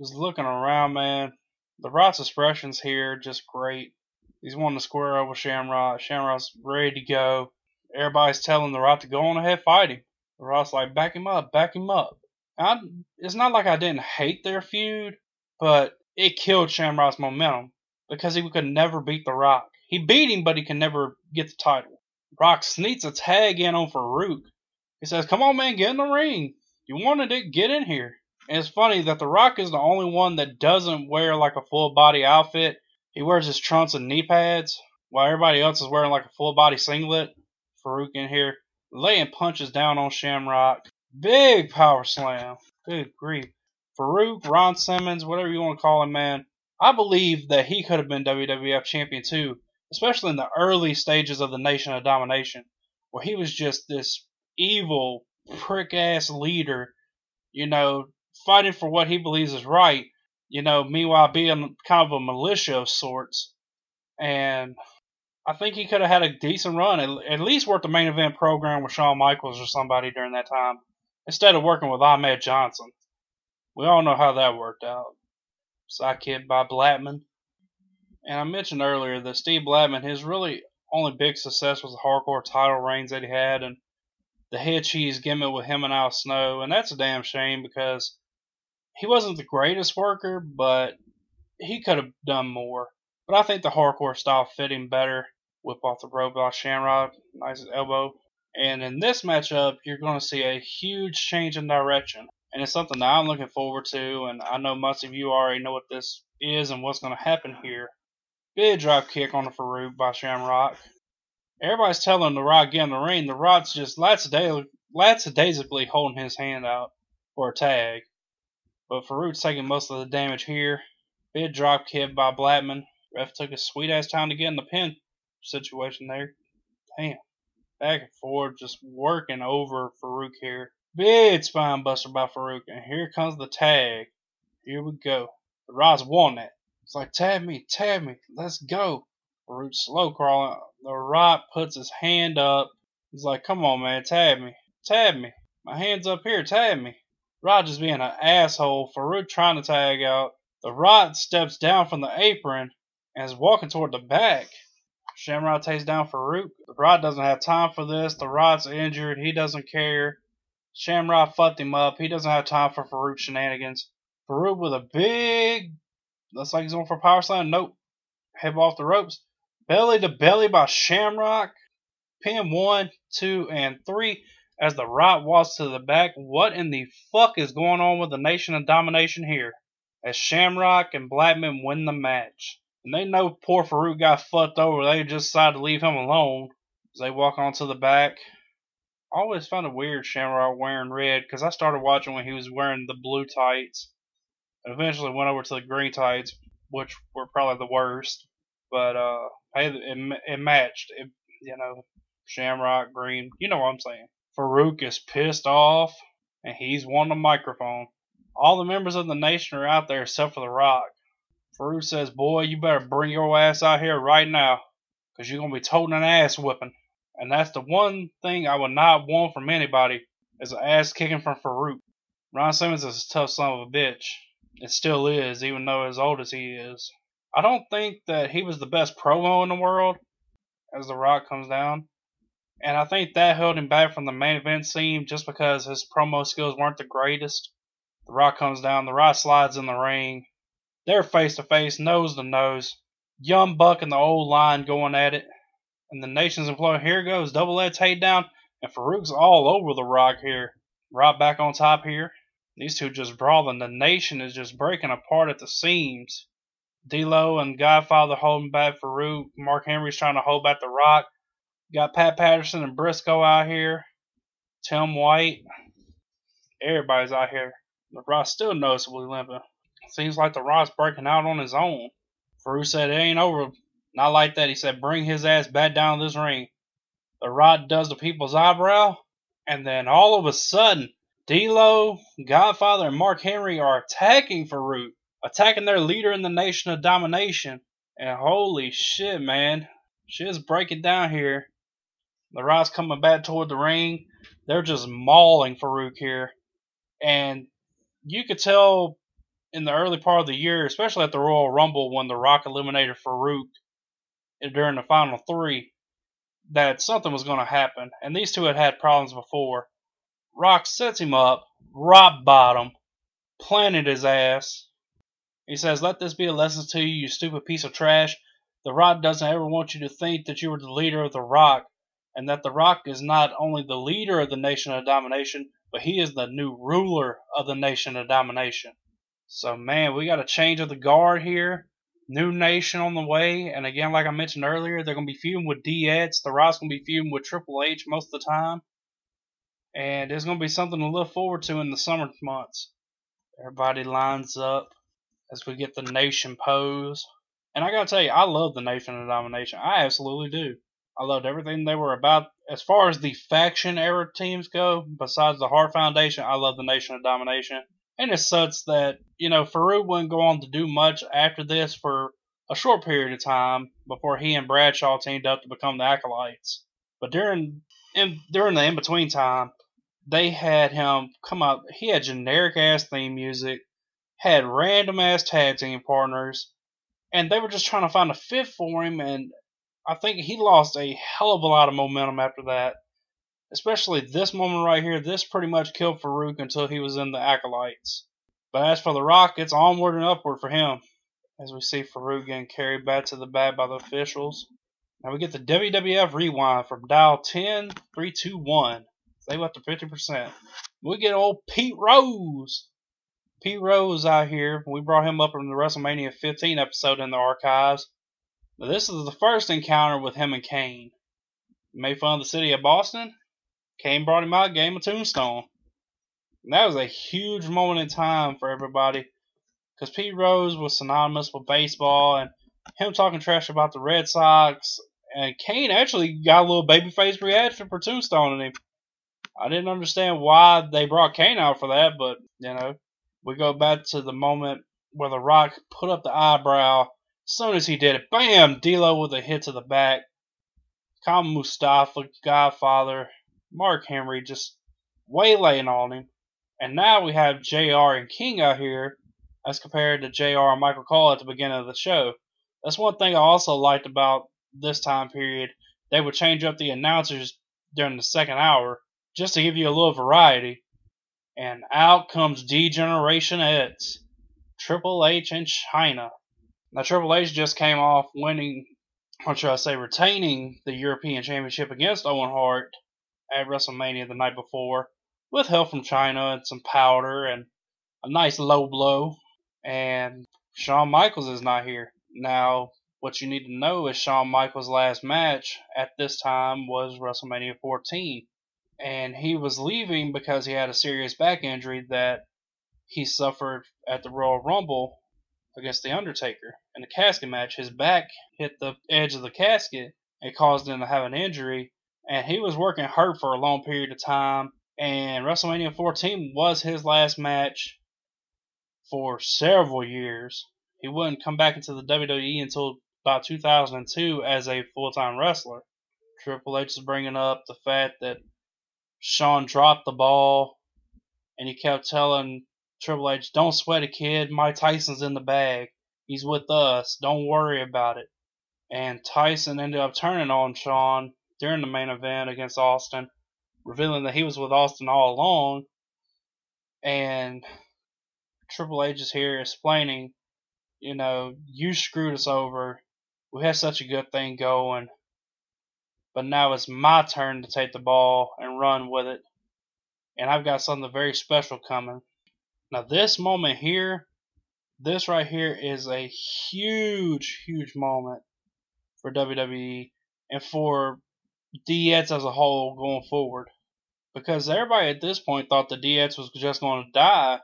just looking around, man. The Rock's expressions here just great. He's wanting to square up with Shamrock. Shamrock's ready to go. Everybody's telling The Rock to go on ahead, fight him. The Rock's like, back him up, back him up. I, it's not like I didn't hate their feud, but it killed Shamrock's momentum because he could never beat The Rock. He beat him, but he can never get the title. Rock sneaks a tag in on Farouk. He says, Come on, man, get in the ring. You wanted it, get in here. And it's funny that The Rock is the only one that doesn't wear like a full body outfit. He wears his trunks and knee pads, while everybody else is wearing like a full body singlet. Farouk in here laying punches down on Shamrock. Big power slam. Good grief. Farouk, Ron Simmons, whatever you want to call him, man. I believe that he could have been WWF champion too, especially in the early stages of the Nation of Domination, where he was just this evil, prick ass leader, you know, fighting for what he believes is right, you know, meanwhile being kind of a militia of sorts. And I think he could have had a decent run, at, least worked the main event program with Shawn Michaels or somebody during that time, instead of working with Ahmed Johnson. We all know how that worked out. Sidekick by Blackman. And I mentioned earlier that Steve Blackman, his really only big success was the hardcore title reigns that he had and the head cheese gimmick with him and Al Snow. And that's a damn shame because he wasn't the greatest worker, but he could have done more. But I think the hardcore style fit him better. Whip off the rope Shamrock, nice elbow. And in this matchup, you're going to see a huge change in direction and it's something that I'm looking forward to. And I know most of you already know what this is and what's going to happen here. Big drop kick on the Farouk by Shamrock. Everybody's telling the Rock get in the ring. The Rock's just lackadaisically holding his hand out for a tag. But Farouk's taking most of the damage here. Big drop kick by Blackman. Ref took a sweet ass time to get in the pin situation there. Damn. Back and forth, just working over Farouk here. Big spine buster by Farouk. And here comes the tag. Here we go. The Rods won that. It's like, tab me, tab me. Let's go. Farouk slow crawling. The Rock puts his hand up. He's like, come on, man, tab me. Tab me. My hand's up here, tab me. Just being an asshole. Farouk trying to tag out. The Rock steps down from the apron and is walking toward the back. Shamrock takes down Farouk. The Rock doesn't have time for this. The Rock's injured. He doesn't care. Shamrock fucked him up. He doesn't have time for Farouk shenanigans. Farouk with a big, looks like he's going for power slam. Nope. Head off the ropes. Belly to belly by Shamrock. Pin one, two, and three as the Rock walks to the back. What in the fuck is going on with the Nation of Domination here? As Shamrock and Blackman win the match. And they know poor Farouk got fucked over. They just decided to leave him alone. As they walk onto the back I always found it weird Shamrock wearing red because I started watching when he was wearing the blue tights. And eventually went over to the green tights, which were probably the worst. But uh, hey, it, it matched. It, you know, Shamrock green. You know what I'm saying. Farouk is pissed off, and he's wanting a microphone. All the members of the nation are out there except for The Rock. Farouk says, Boy, you better bring your ass out here right now, because you're to be toting an ass whipping. And that's the one thing I would not want from anybody is an ass kicking from Farouk. Ron Simmons is a tough son of a bitch. It still is, even though as old as he is. I don't think that he was the best promo in the world as The Rock comes down. And I think that held him back from the main event scene just because his promo skills weren't the greatest. The Rock comes down, The Rock slides in the ring. They're face to face, nose to nose. Young Buck and the old line going at it and the nation's employer. Here goes, double edge takedown, and Farouk's all over the rock here. Right back on top here. These two just brawling. The nation is just breaking apart at the seams. D'Lo and Godfather holding back Farouk. Mark Henry's trying to hold back the Rock. Got Pat Patterson and Brisco out here. Tim White. everybody's out here. The Rock's still noticeably limping. Seems like the Rock's breaking out on his own. Farouk said it ain't over. Not like that. He said bring his ass back down this ring. The Rock does the people's eyebrow, and then all of a sudden, D'Lo, Godfather, and Mark Henry are attacking Farouk, attacking their leader in the Nation of Domination. And holy shit, man, shit's breaking down here. The Rock's coming back toward the ring. They're just mauling Farouk here. And you could tell in the early part of the year, especially at the Royal Rumble when The Rock eliminated Farouk during the final three, that something was going to happen. And these two had had problems before. Rock sets him up, rock bottom, planted his ass. He says, Let this be a lesson to you, you stupid piece of trash. The Rock doesn't ever want you to think that you are the leader of The Rock, and that The Rock is not only the leader of the Nation of Domination, but he is the new ruler of the Nation of Domination. So, man, we got a change of the guard here. New Nation on the way. And again, like I mentioned earlier, they're going to be feuding with DX. The Rock's going to be feuding with Triple H most of the time. And it's going to be something to look forward to in the summer months. Everybody lines up as we get the Nation pose. And I got to tell you, I love the Nation of Domination. I absolutely do. I loved everything they were about. As far as the faction era teams go, besides the Hart Foundation, I love the Nation of Domination. And it sucks that, you know, Farouk wouldn't go on to do much after this for a short period of time before he and Bradshaw teamed up to become the Acolytes. But during in, during the in between time, they had him come out. He had generic ass theme music, had random ass tag team partners, and they were just trying to find a fit for him. And I think he lost a hell of a lot of momentum after that especially this moment right here, this pretty much killed Farouk until he was in the Acolytes. But as for The Rock, it's onward and upward for him, as we see Farouk getting carried back to the back by the officials. Now we get the WWF rewind from dial 10 3 2 1. Save went to 50%. We get old Pete Rose. Pete Rose out here. We brought him up in the WrestleMania 15 episode in the archives. Now, this is the first encounter with him and Kane. Made fun of the city of Boston Kane brought him out, him a tombstone. And that was a huge moment in time for everybody because Pete Rose was synonymous with baseball and him talking trash about the Red Sox. And Kane actually got a little babyface reaction for tombstoning him. I didn't understand why they brought Kane out for that, but you know, we go back to the moment where The Rock put up the eyebrow. As soon as he did it, bam! D'Lo with a hit to the back. Kama Mustafa, Godfather, Mark Henry just waylaying on him. And now we have JR and King out here as compared to JR and Michael Cole at the beginning of the show. That's one thing I also liked about this time period. They would change up the announcers during the second hour just to give you a little variety. And out comes D Generation X, Triple H and Chyna. Now Triple H just came off winning, or should I say, retaining the European Championship against Owen Hart at WrestleMania the night before with help from Chyna and some powder and a nice low blow. And Shawn Michaels is not here. Now, what you need to know is Shawn Michaels' last match at this time was WrestleMania 14. And he was leaving because he had a serious back injury that he suffered at the Royal Rumble against The Undertaker. In the casket match, his back hit the edge of the casket and caused him to have an injury and he was working hard for a long period of time. And WrestleMania 14 was his last match for several years. He wouldn't come back into the WWE until about 2002 as a full time wrestler. Triple H is bringing up the fact that Shawn dropped the ball, and he kept telling Triple H, "Don't sweat it, kid. Mike Tyson's in the bag. He's with us. Don't worry about it." And Tyson ended up turning on Shawn during the main event against Austin, revealing that he was with Austin all along. And Triple H is here explaining, you know, you screwed us over. We had such a good thing going. But now it's my turn to take the ball and run with it. And I've got something very special coming. Now, this moment here, this right here is a huge, huge moment for WWE and for DX as a whole going forward because everybody at this point thought the DX was just going to die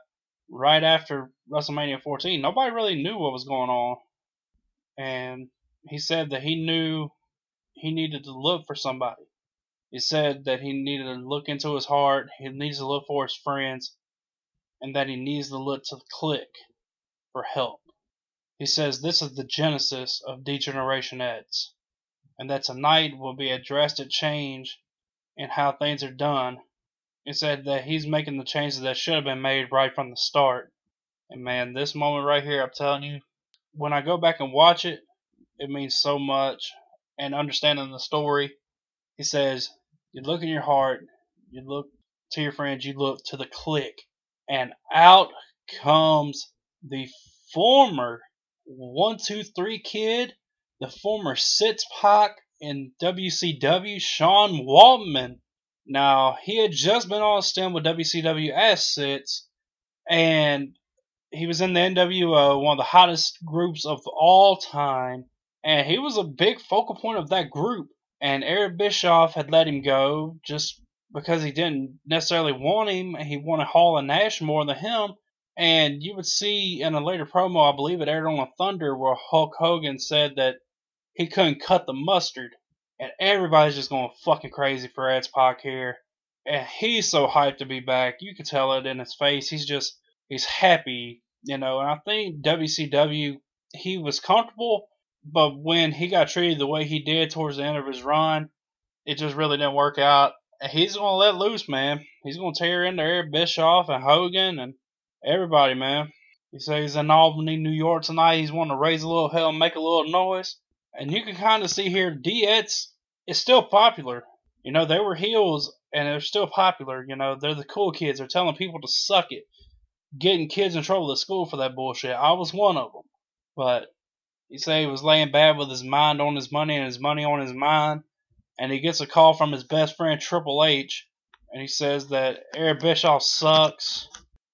right after WrestleMania 14. Nobody really knew what was going on. And he said that he knew he needed to look for somebody. He said that he needed to look into his heart, he needs to look for his friends, and that he needs to look to the Kliq for help. He says this is the genesis of D-Generation X, and that tonight will be a drastic change in how things are done. He said that he's making the changes that should have been made right from the start. And man, this moment right here, I'm telling you, when I go back and watch it, it means so much. And understanding the story, he says, you look in your heart, you look to your friends, you look to the Kliq, and out comes the former one two three kid, the former Six Pac in WCW, Sean Waltman. Now he had just been on a stint with WCW as and he was in the NWO, one of the hottest groups of all time, and he was a big focal point of that group. And Eric Bischoff had let him go just because he didn't necessarily want him. He wanted Hall and Nash more than him. And you would see in a later promo, I believe it aired on a Thunder, where Hulk Hogan said that he couldn't cut the mustard. And everybody's just going fucking crazy for X Pac here. And he's so hyped to be back. You can tell it in his face. He's just, he's happy, you know. And I think WCW, he was comfortable, but when he got treated the way he did towards the end of his run, it just really didn't work out. He's to let loose, man. He's to tear into Eric Bischoff and Hogan and Everybody, man. He says he's in Albany, New York tonight. He's wanting to raise a little hell, and make a little noise. And you can kind of see here, DX is still popular. You know, they were heels and they're still popular. You know, they're the cool kids. They're telling people to suck it, getting kids in trouble at school for that bullshit. I was one of them. But he said he was laying bad with his mind on his money and his money on his mind. And he gets a call from his best friend, Triple H. And he says that Eric Bischoff sucks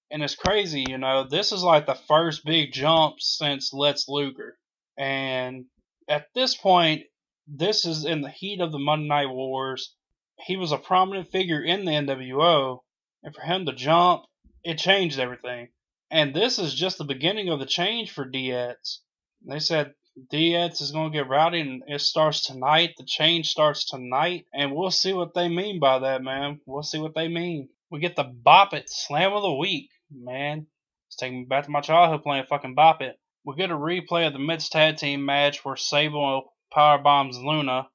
and it's crazy, you know. This is like the first big jump since Lex Luger, and at this point, this is in the heat of the Monday Night Wars. He was a prominent figure in the NWO, and for him to jump, it changed everything. And this is just the beginning of the change for DX. They said DX is going to get rowdy, and it starts tonight. The change starts tonight, and we'll see what they mean by that, man. We'll see what they mean. We get the Bop It Slam of the Week. Man, it's taking me back to my childhood playing fucking Bop It. We get a replay of the mixed tag team match where Sable power bombs Luna.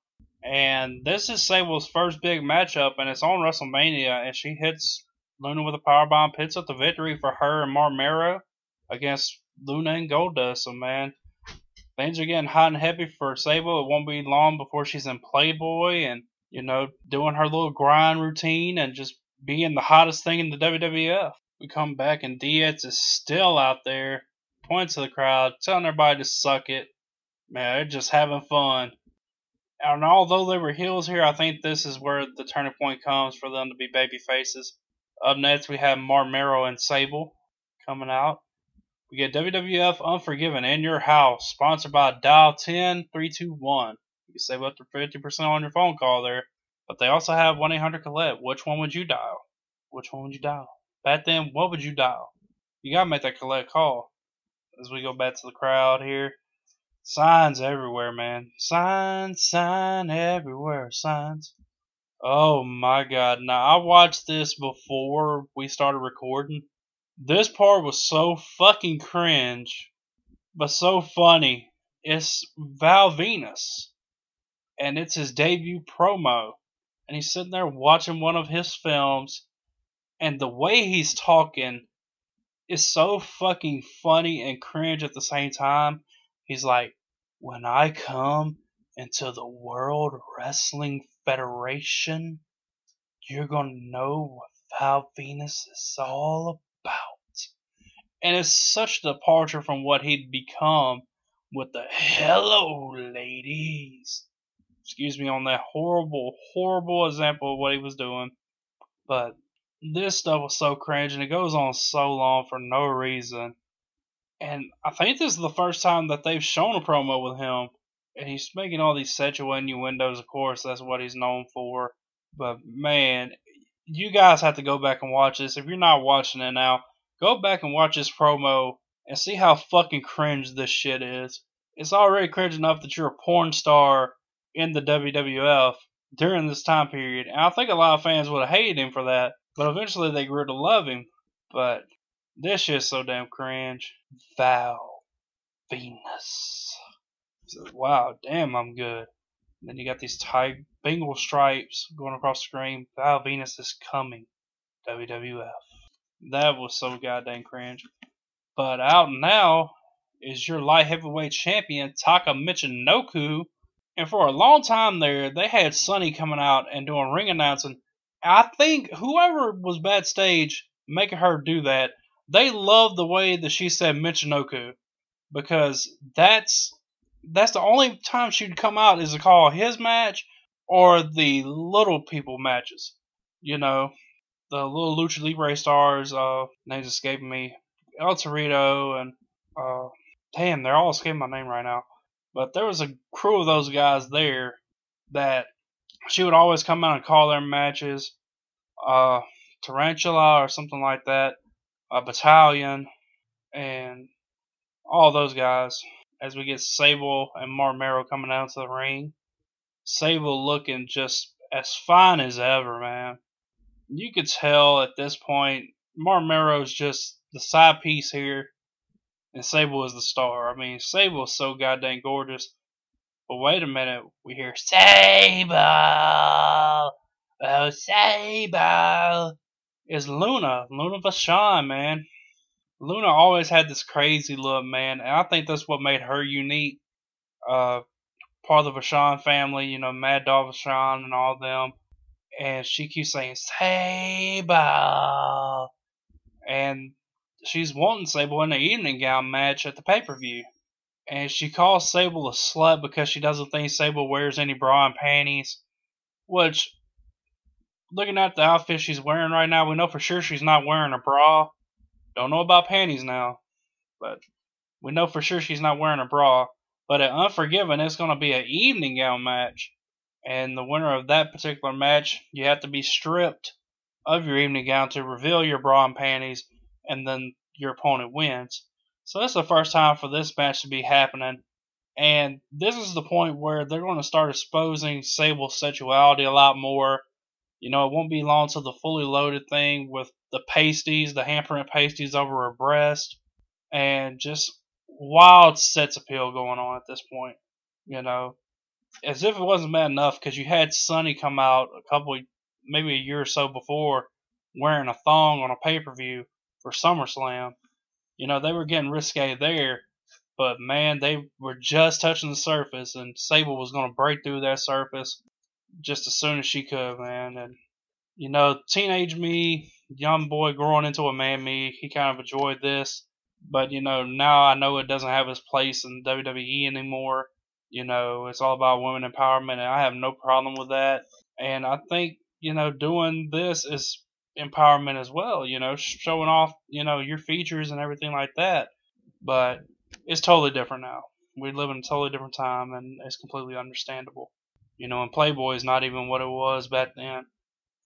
And this is Sable's first big matchup, and it's on WrestleMania, and she hits Luna with a power bomb, picks up the victory for her and Marc Mero against Luna and Goldust. So, man, things are getting hot and heavy for Sable. It won't be long before she's in Playboy and, you know, doing her little grind routine and just being the hottest thing in the WWF we come back and DX is still out there, points to the crowd, telling everybody to suck it. Man, they're just having fun. And although they were heels here, I think this is where the turning point comes for them to be baby faces. Up next, we have Marc Mero and Sable coming out. We get WWF Unforgiven in your house, sponsored by Dial 10321. You can save up to 50% on your phone call there. But they also have 1 800 Collect. Which one would you dial? Which one would you dial? Back then, what would you dial? You gotta make that collect call. As we go back to the crowd here. Signs everywhere, man. Signs, sign everywhere, signs. Oh my god. Now, I watched this before we started recording. This part was so fucking cringe, but so funny. It's Val Venis, and it's his debut promo. And he's sitting there watching one of his films, and the way he's talking is so fucking funny and cringe at the same time. He's like, when I come into the World Wrestling Federation, you're gonna know what Val Venis is all about. And it's such a departure from what he'd become with the hello ladies. Excuse me on that horrible, horrible example of what he was doing. But this stuff was so cringe and it goes on so long for no reason. And I think this is the first time that they've shown a promo with him. And he's making all these sexual innuendos, of course, that's what he's known for. But man, you guys have to go back and watch this. If you're not watching it now, go back and watch this promo and see how fucking cringe this shit is. It's already cringe enough that you're a porn star in the WWF during this time period. And I think a lot of fans would have hated him for that, but eventually they grew to love him. But this shit's so damn cringe. Val Venis. So, wow, damn, I'm good. And then you got these tight Bengal stripes going across the screen. Val Venis is coming. WWF. That was so goddamn cringe. But out now is your light heavyweight champion, Taka Michinoku. And for a long time there, they had Sunny coming out and doing ring announcing. I think whoever was backstage making her do that, they loved the way that she said Michinoku. Because that's that's the only time she'd come out is to call his match or the little people matches. You know, the little Lucha Libre stars, uh, names escaping me. El Torito and uh, damn, they're all escaping my name right now. But there was a crew of those guys there that she would always come out and call their matches. Uh, Tarantula or something like that, a battalion, and all those guys. As we get Sable and Marc Mero coming out to the ring, Sable looking just as fine as ever, man. You could tell at this point, Marc Mero's just the side piece here, and Sable is the star. I mean, Sable is so goddamn gorgeous. But wait a minute, we hear Sable! Oh, Sable! Is Luna, Luna Vachon, man. Luna always had this crazy look, man, and I think that's what made her unique. Uh, part of the Vachon family, you know, Mad Dog and all them. And she keeps saying, Sable! And she's wanting Sable in the evening gown match at the pay per view. And she calls Sable a slut because she doesn't think Sable wears any bra and panties. Which, looking at the outfit she's wearing right now, we know for sure she's not wearing a bra. Don't know about panties now, but we know for sure she's not wearing a bra. But at Unforgiven, it's going to be an evening gown match. And the winner of that particular match, you have to be stripped of your evening gown to reveal your bra and panties and then your opponent wins. So that's the first time for this match to be happening. And this is the point where they're going to start exposing Sable's sexuality a lot more. You know, it won't be long till the fully loaded thing with the pasties, the handprint pasties over her breast, and just wild sex appeal going on at this point. You know, as if it wasn't bad enough because you had Sunny come out a couple, maybe a year or so before, wearing a thong on a pay per view for SummerSlam. You know, they were getting risque there, but man, they were just touching the surface, and Sable was going to break through that surface just as soon as she could, man. And, you know, teenage me, young boy growing into a man me, he kind of enjoyed this. But, you know, now I know it doesn't have its place in WWE anymore. You know, it's all about women empowerment, and I have no problem with that. And I think, you know, doing this is empowerment as well, you know, showing off, you know, your features and everything like that. But it's totally different now. We live in a totally different time and it's completely understandable. You know, and Playboy is not even what it was back then.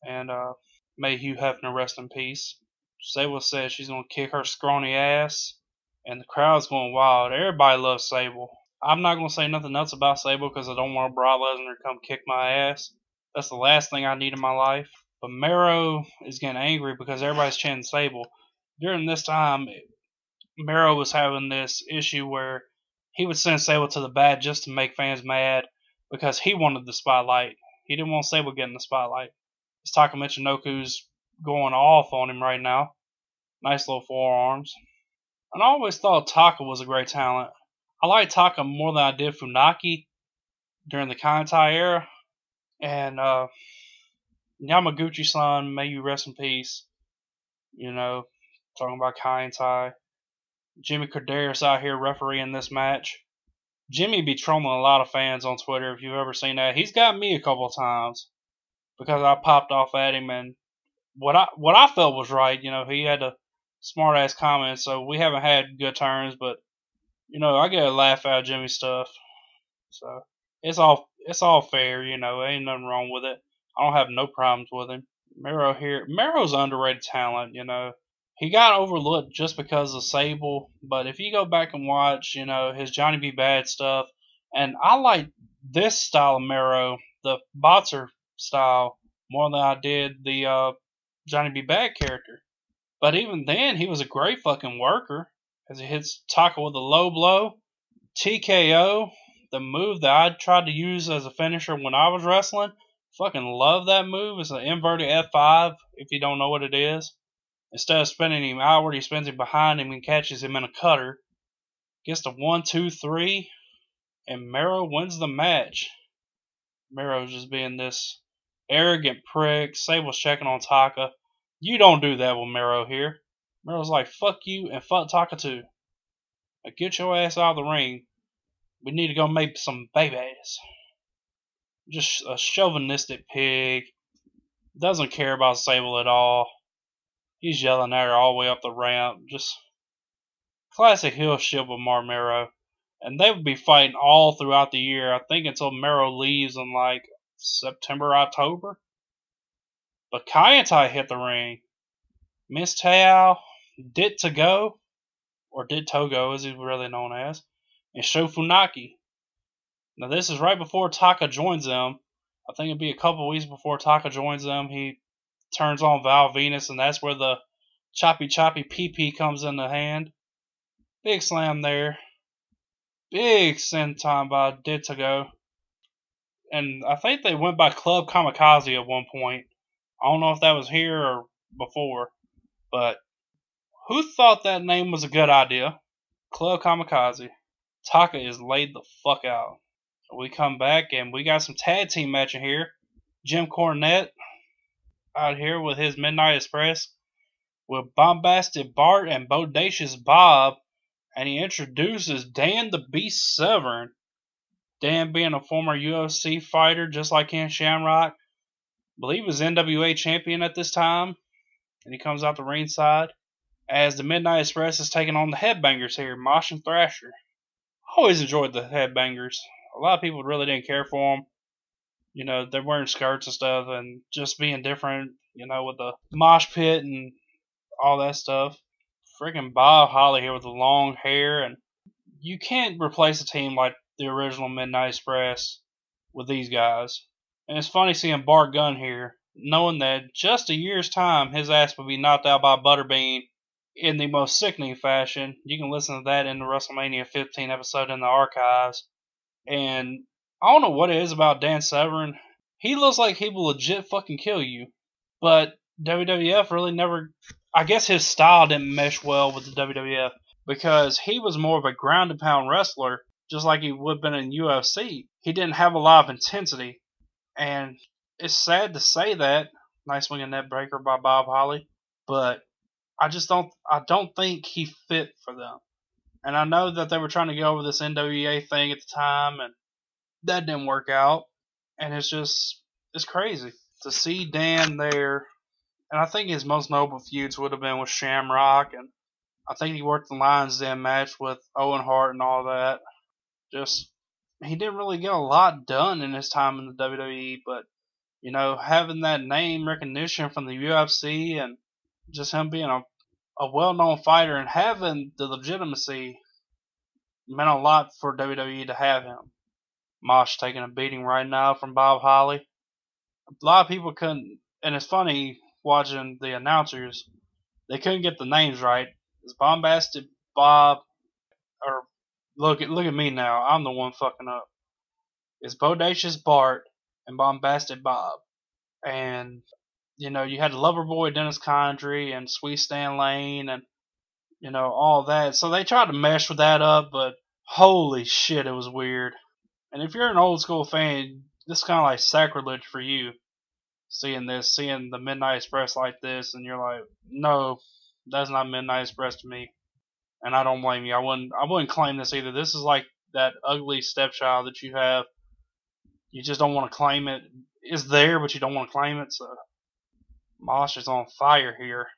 And uh may Hugh Hefner rest in peace. Sable says she's gonna kick her scrawny ass and the crowd's going wild. Everybody loves Sable. I'm not gonna say nothing else about Sable because I don't want Brock Lesnar to come kick my ass. That's the last thing I need in my life. But Mero is getting angry because everybody's chanting Sable. During this time, Mero was having this issue where he would send Sable to the bad just to make fans mad because he wanted the spotlight. He didn't want Sable getting the spotlight. It's Taka Michinoku's going off on him right now. Nice little forearms. And I always thought Taka was a great talent. I liked Taka more than I did Funaki during the Kaientai era. And uh, Yamaguchi san, may you rest in peace. You know, talking about Kaientai. Jimmy Korderas out here refereeing this match. Jimmy be trolling a lot of fans on Twitter if you've ever seen that. He's got me a couple times because I popped off at him and what I what I felt was right. You know, he had a smart ass comment, so we haven't had good turns, but you know, I get a laugh out of Jimmy stuff. So it's all it's all fair, you know, ain't nothing wrong with it. I don't have no problems with him. Mero here. Mero's underrated talent, you know. He got overlooked just because of Sable, but if you go back and watch, you know, his Johnny B. Bad stuff, and I like this style of Mero, the Boxer style, more than I did the uh, Johnny B. Bad character. But even then, he was a great fucking worker as he hits Taka with a low blow, TKO, the move that I tried to use as a finisher when I was wrestling. Fucking love that move. It's an inverted F5 if you don't know what it is. Instead of spinning him outward, he spins him behind him and catches him in a cutter. Gets the one, two, three, and Mero wins the match. Mero's just being this arrogant prick. Sable's checking on Taka. You don't do that with Mero here. Mero's like, fuck you and fuck Taka too. Now get your ass out of the ring. We need to go make some babies. Just a chauvinistic pig. Doesn't care about Sable at all. He's yelling at her all the way up the ramp. Just classic heel shit with Marc Mero. And they would be fighting all throughout the year, I think until Mero leaves in like September, October. But Kaientai hit the ring. Miztow did to go, or Dick Togo as he's really known as, and Sho Funaki. Now this is right before Taka joins them. I think it'd be a couple weeks before Taka joins them. He turns on Val Venis, and that's where the choppy choppy PP comes in the hand. Big slam there. Big senton by Dick Togo. And I think they went by Club Kamikaze at one point. I don't know if that was here or before, but who thought that name was a good idea? Club Kamikaze. Taka is laid the fuck out. We come back and we got some tag team matching here. Jim Cornette out here with his Midnight Express with Bombastic Bart and Bodacious Bob, and he introduces Dan the Beast Severn. Dan being a former UFC fighter, just like Ken Shamrock, I believe was NWA champion at this time, and he comes out the ringside as the Midnight Express is taking on the Headbangers here, Mosh and Thrasher. Always enjoyed the Headbangers. A lot of people really didn't care for them you know, they're wearing skirts and stuff and just being different, you know, with the mosh pit and all that stuff. Freaking Bob Holly here with the long hair, and you can't replace a team like the original Midnight Express with these guys. And it's funny seeing Bart Gunn here, knowing that just a year's time his ass would be knocked out by Butterbean in the most sickening fashion. You can listen to that in the WrestleMania 15 episode in the archives. And I don't know what it is about Dan Severn. He looks like he will legit fucking kill you. But WWF really never. I guess his style didn't mesh well with the WWF because he was more of a ground and pound wrestler, just like he would have been in UFC. He didn't have a lot of intensity. And it's sad to say that. Nice swinging neckbreaker by Bob Holly. But I just don't I don't think he fit for them. And I know that they were trying to go over this NWA thing at the time and that didn't work out, and it's just it's crazy to see Dan there. And I think his most notable feuds would have been with Shamrock, and I think he worked the Lions Den match with Owen Hart and all that. Just he didn't really get a lot done in his time in the WWE, but you know, having that name recognition from the UFC and just him being a, a well known fighter and having the legitimacy meant a lot for WWE to have him. Mosh taking a beating right now from Bob Holly. A lot of people couldn't, and it's funny watching the announcers. They couldn't get the names right. It's Bombastic Bob, or look at look at me now. I'm the one fucking up. It's Bodacious Bart and Bombastic Bob, and you know you had Loverboy Dennis Condrey and Sweet Stan Lane and you know all that. So they tried to mesh with that up, but holy shit, it was weird. And if you're an old school fan, this is kind of like sacrilege for you seeing this, seeing the Midnight Express like this, and you're like, no, that's not Midnight Express to me. And I don't blame you. I wouldn't. I wouldn't claim this either. This is like that ugly stepchild that you have. You just don't want to claim it. It's there, but you don't want to claim it. So Mosh is on fire here.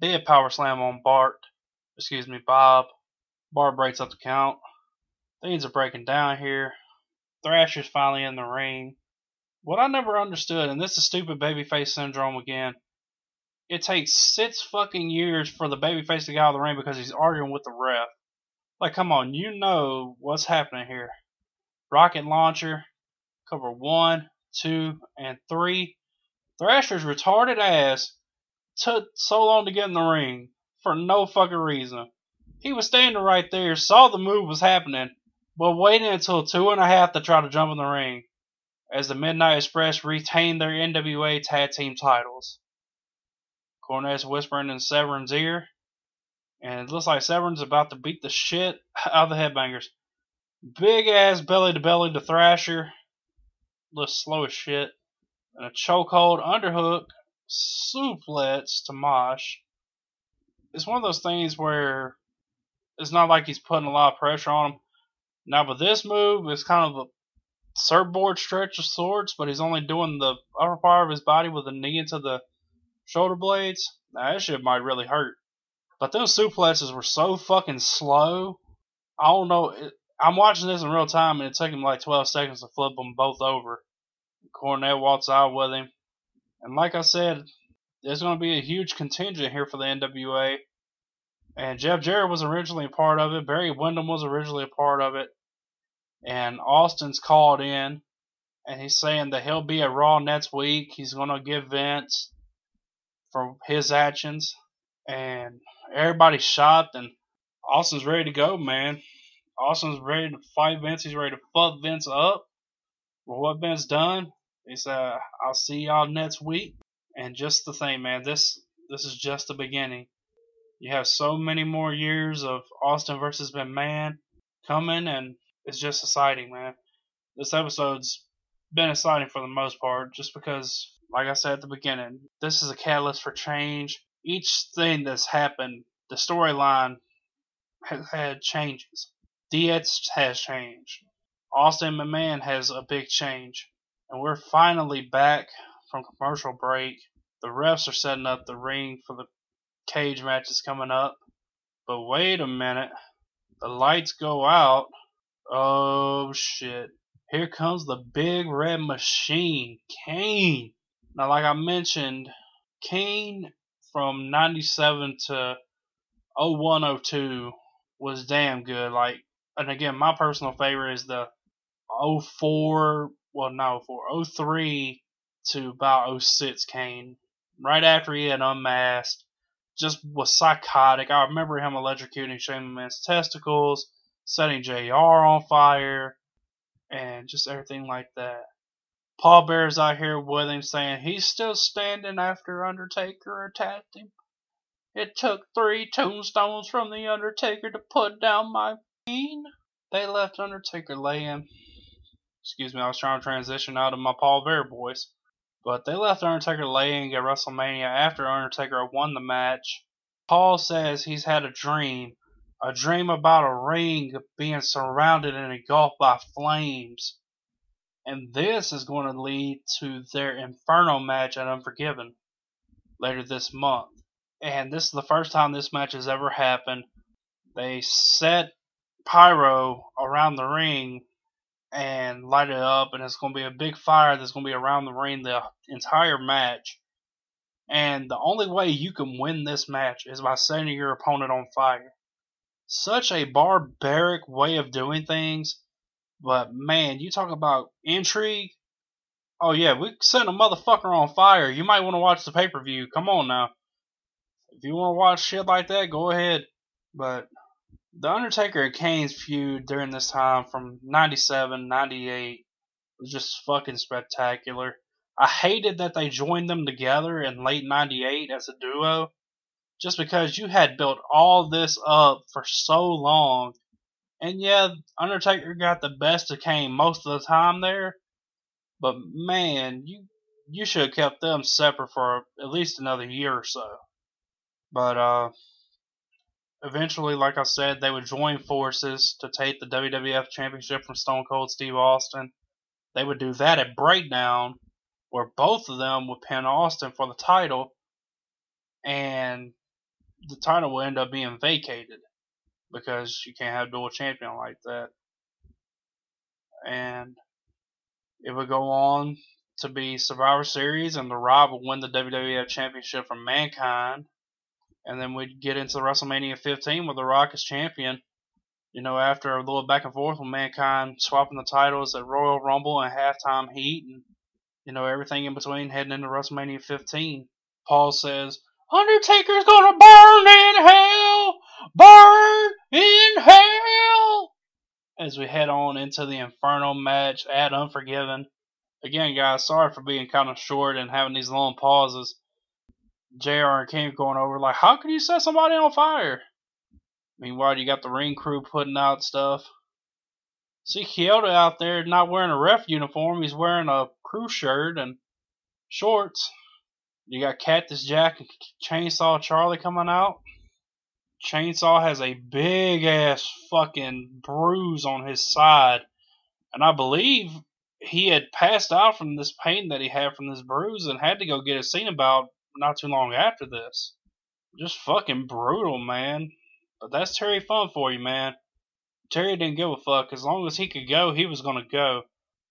Big power slam on Bart. Excuse me, Bob. Bart breaks up the count. Things are breaking down here. Thrasher's finally in the ring. what I never understood, and this is stupid babyface syndrome again. It takes six fucking years for the babyface to get out of the ring because he's arguing with the ref. Like, come on, you know what's happening here. Rocket launcher, cover one, two, and three. Thrasher's retarded ass took so long to get in the ring for no fucking reason. He was standing right there, saw the move was happening, but waited until two and a half to try to jump in the ring as the Midnight Express retained their NWA Tag Team titles. Cornette's whispering in Severn's ear, and it looks like Severn's about to beat the shit <laughs> out of the headbangers. Big ass belly to belly to Thrasher, looks slow as shit, and a chokehold underhook suplex to Mosh. It's one of those things where it's not like he's putting a lot of pressure on him. Now, with this move, it's kind of a surfboard stretch of sorts, but he's only doing the upper part of his body with a knee into the shoulder blades. Now, that shit might really hurt. But those suplexes were so fucking slow. I don't know. I'm watching this in real time, and it took him like 12 seconds to flip them both over. Cornette walks out with him. And like I said, there's going to be a huge contingent here for the NWA. And Jeff Jarrett was originally a part of it. Barry Windham was originally a part of it and Austin's called in and he's saying that he'll be at Raw next week. He's going to give Vince for his actions, and everybody's shocked. And Austin's ready to go, man. Austin's ready to fight Vince. He's ready to fuck Vince up for what Ben's done. He uh, said, "I'll see y'all next week." And just the thing, man, this this is just the beginning. You have so many more years of Austin versus Ben Man coming, and it's just exciting, man. This episode's been exciting for the most part, just because, like I said at the beginning, this is a catalyst for change. Each thing that's happened, the storyline has had changes. DX has changed. Austin McMahon has a big change. And we're finally back from commercial break. The refs are setting up the ring for the cage matches coming up. But wait a minute. The lights go out Oh shit. Here comes the big red machine, Kane. Now, like I mentioned, Kane from 97 to 0102 was damn good. Like, and again, my personal favorite is the 04, well, no, 04, 03 to about 06 Kane. Right after he had unmasked, just was psychotic. I remember him electrocuting Shane McMahon's testicles setting JR on fire, and just everything like that. Paul Bearer's out here with him saying he's still standing after Undertaker attacked him. It took three tombstones from the Undertaker to put down my queen. They left Undertaker laying. Excuse me, I was trying to transition out of my Paul Bearer voice. But they left Undertaker laying at WrestleMania after Undertaker won the match. Paul says he's had a dream a dream about a ring being surrounded and engulfed by flames. And this is going to lead to their Inferno match at Unforgiven later this month. And this is the first time this match has ever happened. They set pyro around the ring and light it up, and it's going to be a big fire that's going to be around the ring the entire match. And the only way you can win this match is by setting your opponent on fire such a barbaric way of doing things. But man, you talk about intrigue. Oh yeah, we set a motherfucker on fire. You might want to watch the pay per view. Come on now. If you want to watch shit like that, go ahead. But the Undertaker and Kane's feud during this time from 97, 98 was just fucking spectacular. I hated that they joined them together in late 98 as a duo just because you had built all this up for so long. And yeah, Undertaker got the best of Kane most of the time there. But man, you you should have kept them separate for at least another year or so. But uh eventually, like I said, they would join forces to take the WWF Championship from Stone Cold Steve Austin. They would do that at Breakdown, where both of them would pin Austin for the title. And the title will end up being vacated because you can't have dual champion like that. And it would go on to be Survivor Series, and The Rock would win the WWF Championship from Mankind. And then we'd get into WrestleMania 15 with The Rock as champion. You know, after a little back and forth with Mankind swapping the titles at Royal Rumble and Halftime Heat, and you know everything in between, heading into WrestleMania 15. Paul says, "Undertaker's gonna burn in hell, burn in hell." As we head on into the Inferno match at Unforgiven. Again, guys, sorry for being kind of short and having these long pauses. JR and King going over like, how could you set somebody on fire? Meanwhile, you got the ring crew putting out stuff. See Kyoto out there not wearing a ref uniform. He's wearing a crew shirt and shorts. You got Cactus Jack and Chainsaw Charlie coming out. Chainsaw has a big ass fucking bruise on his side. And I believe he had passed out from this pain that he had from this bruise and had to go get it seen about not too long after this. Just fucking brutal, man. But that's Terry Funk for you, man. Terry didn't give a fuck. As long as he could go, he was gonna go.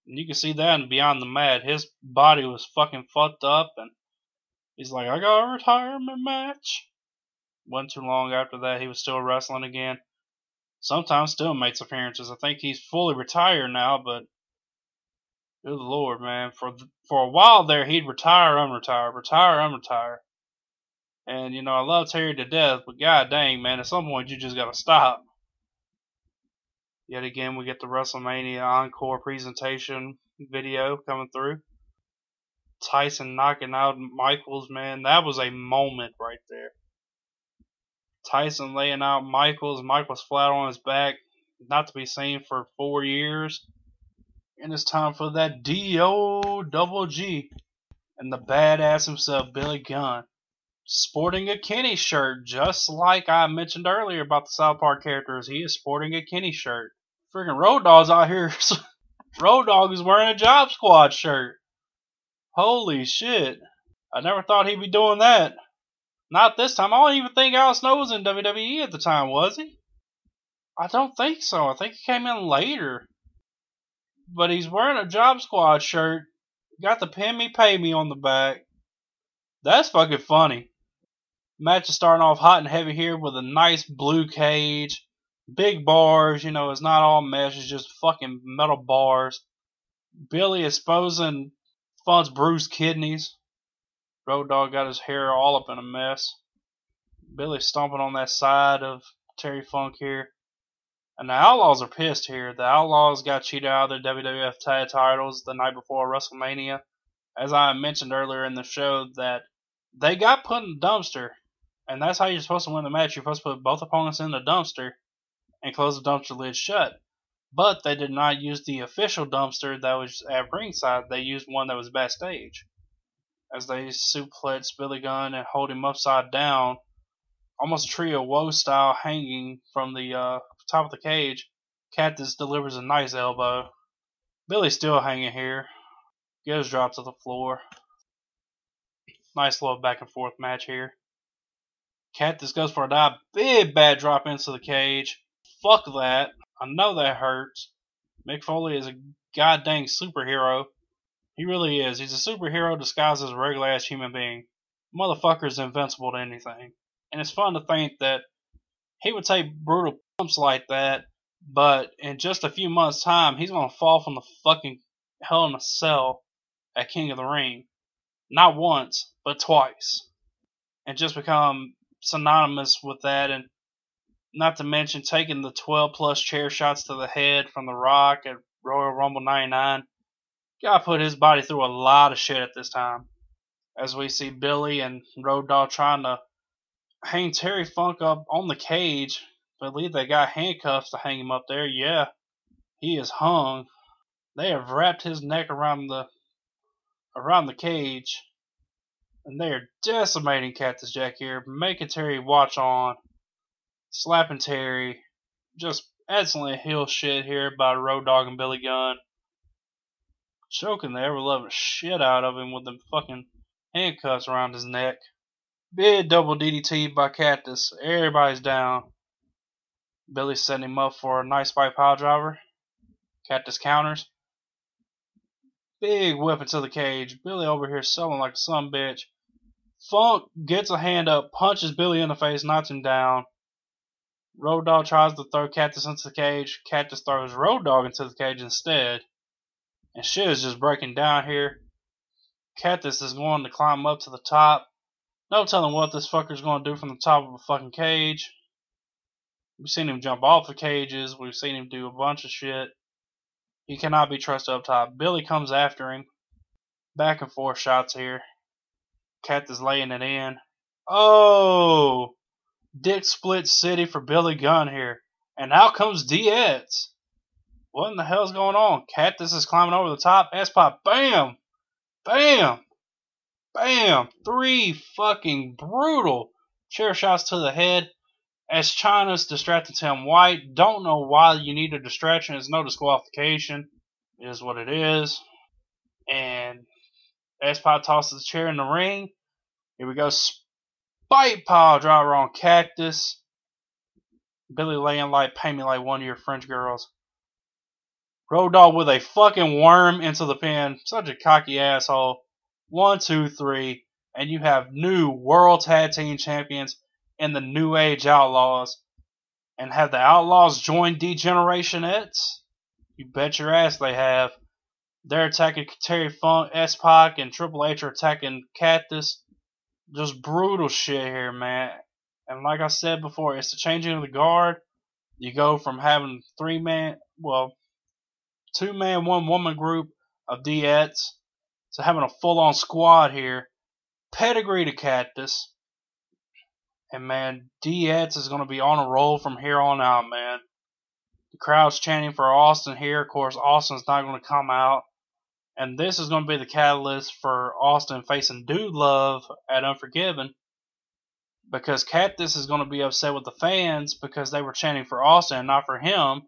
And you can see that in Beyond the Mat. His body was fucking fucked up, and he's like, I got a retirement match. Wasn't too long after that, he was still wrestling again. Sometimes still makes appearances. I think he's fully retired now, but good lord, man. For for a while there, he'd retire, unretire, retire, unretire. And you know, I love Terry to death, but god dang, man, at some point you just gotta stop. Yet again, we get the WrestleMania Encore presentation video coming through. Tyson knocking out Michaels, man, that was a moment right there. Tyson laying out Michaels, Michaels flat on his back, not to be seen for four years. And it's time for that D-O double G. And the badass himself, Billy Gunn sporting a Kenny shirt, just like I mentioned earlier about the South Park characters. He is sporting a Kenny shirt. Freaking Road Dogg's out here. <laughs> Road Dogg is wearing a Job Squad shirt. Holy shit. I never thought he'd be doing that. Not this time. I don't even think Al Snow was in WWE at the time, was he? I don't think so. I think he came in later. But he's wearing a Job Squad shirt. Got the pin me, pay me on the back. That's fucking funny. Match is starting off hot and heavy here with a nice blue cage. Big bars, you know, it's not all mesh, it's just fucking metal bars. Billy exposing Funk's bruised kidneys. Road Dogg got his hair all up in a mess. Billy stomping on that side of Terry Funk here. And the Outlaws are pissed here. The Outlaws got cheated out of their WWF tag titles the night before WrestleMania. As I mentioned earlier in the show, that they got put in the dumpster and that's how you're supposed to win the match. You're supposed to put both opponents in the dumpster and close the dumpster lid shut. But they did not use the official dumpster that was at ringside. They used one that was backstage. As they suplex Billy Gunn and hold him upside down, almost a of woe style hanging from the uh, top of the cage. Cactus delivers a nice elbow. Billy's still hanging here. Goes drop to the floor. Nice little back and forth match here. Cactus goes for a dive. Big bad drop into the cage. Fuck that. I know that hurts. Mick Foley is a goddamn superhero. He really is. He's a superhero disguised as a regular ass human being. Motherfucker's invincible to anything. And it's fun to think that he would take brutal pumps like that, but in just a few months' time, he's gonna fall from the fucking hell in a cell at King of the Ring. Not once, but twice. And just become synonymous with that, and not to mention taking the 12 plus chair shots to the head from The Rock at Royal Rumble 99. Gotta put his body through a lot of shit at this time. As we see Billy and Road Dogg trying to hang Terry Funk up on the cage. I believe they got handcuffs to hang him up there. Yeah, he is hung. They have wrapped his neck around the around the cage and they are decimating Cactus Jack here, making Terry watch on, slapping Terry, just excellent heel shit here by Road Dogg and Billy Gunn. Choking the ever loving shit out of him with them fucking handcuffs around his neck. Big double DDT by Cactus. Everybody's down. Billy setting him up for a nice spike pile driver. Cactus counters. Big whip into the cage. Billy over here selling like some bitch. Funk gets a hand up, punches Billy in the face, knocks him down. Road Dogg tries to throw Cactus into the cage. Cactus throws Road Dogg into the cage instead. And shit is just breaking down here. Cactus is going to climb up to the top. No telling what this fucker's going to do from the top of a fucking cage. We've seen him jump off the cages. We've seen him do a bunch of shit. He cannot be trusted up top. Billy comes after him. Back and forth shots here. Cat is laying it in. Oh! Dick Split City for Billy Gunn here. And out comes DX. What in the hell's going on? Cactus is climbing over the top. X-Pac. Bam! Bam! Bam! Three fucking brutal chair shots to the head. As Chyna's distracted Tim White. Don't know why you need a distraction. It's no disqualification. It is what it is. And X-Pac tosses the chair in the ring. Here we go. Spike pile driver on Cactus. Billy laying like pay me like one of your French girls. Road Dogg with a fucking worm into the pin. Such a cocky asshole. One, two, three. And you have new World Tag Team Champions in the New Age Outlaws. And have the Outlaws joined D-Generation X? You bet your ass they have. They're attacking Terry Funk, X-Pac, and Triple H are attacking Cactus just brutal shit here, man. And like I said before, it's the changing of the guard. You go from having three man, well, two man, one woman group of DX to having a full on squad here. Pedigree to Cactus. And man, DX is going to be on a roll from here on out, man. The crowd's chanting for Austin here. Of course, Austin's not going to come out. And this is going to be the catalyst for Austin facing Dude Love at Unforgiven. Because Cactus is going to be upset with the fans because they were chanting for Austin and not for him.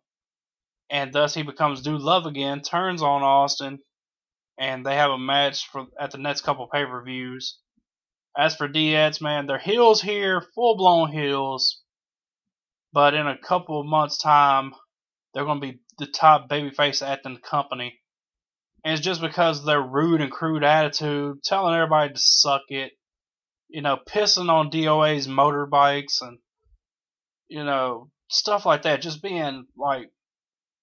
And thus he becomes Dude Love again, turns on Austin, and they have a match for at the next couple pay per views. As for DX, man, they're heels here, full blown heels. But in a couple of months' time, they're going to be the top babyface at the company and it's just because their rude and crude attitude, telling everybody to suck it, you know, pissing on DOA's motorbikes and, you know, stuff like that. Just being like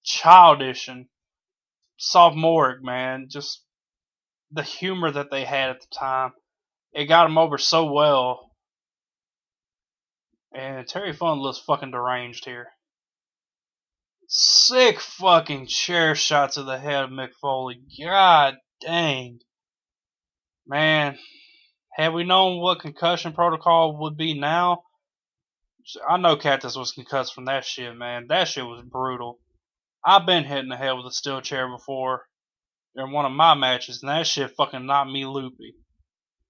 childish and sophomoric, man. Just the humor that they had at the time. It got him over so well. And Terry Funk looks fucking deranged here. Sick fucking chair shot to the head of Mick Foley. God dang. Man, had we known what concussion protocol would be now, I know Cactus was concussed from that shit, man. That shit was brutal. I've been hit in the head with a steel chair before in one of my matches, and that shit fucking knocked me loopy.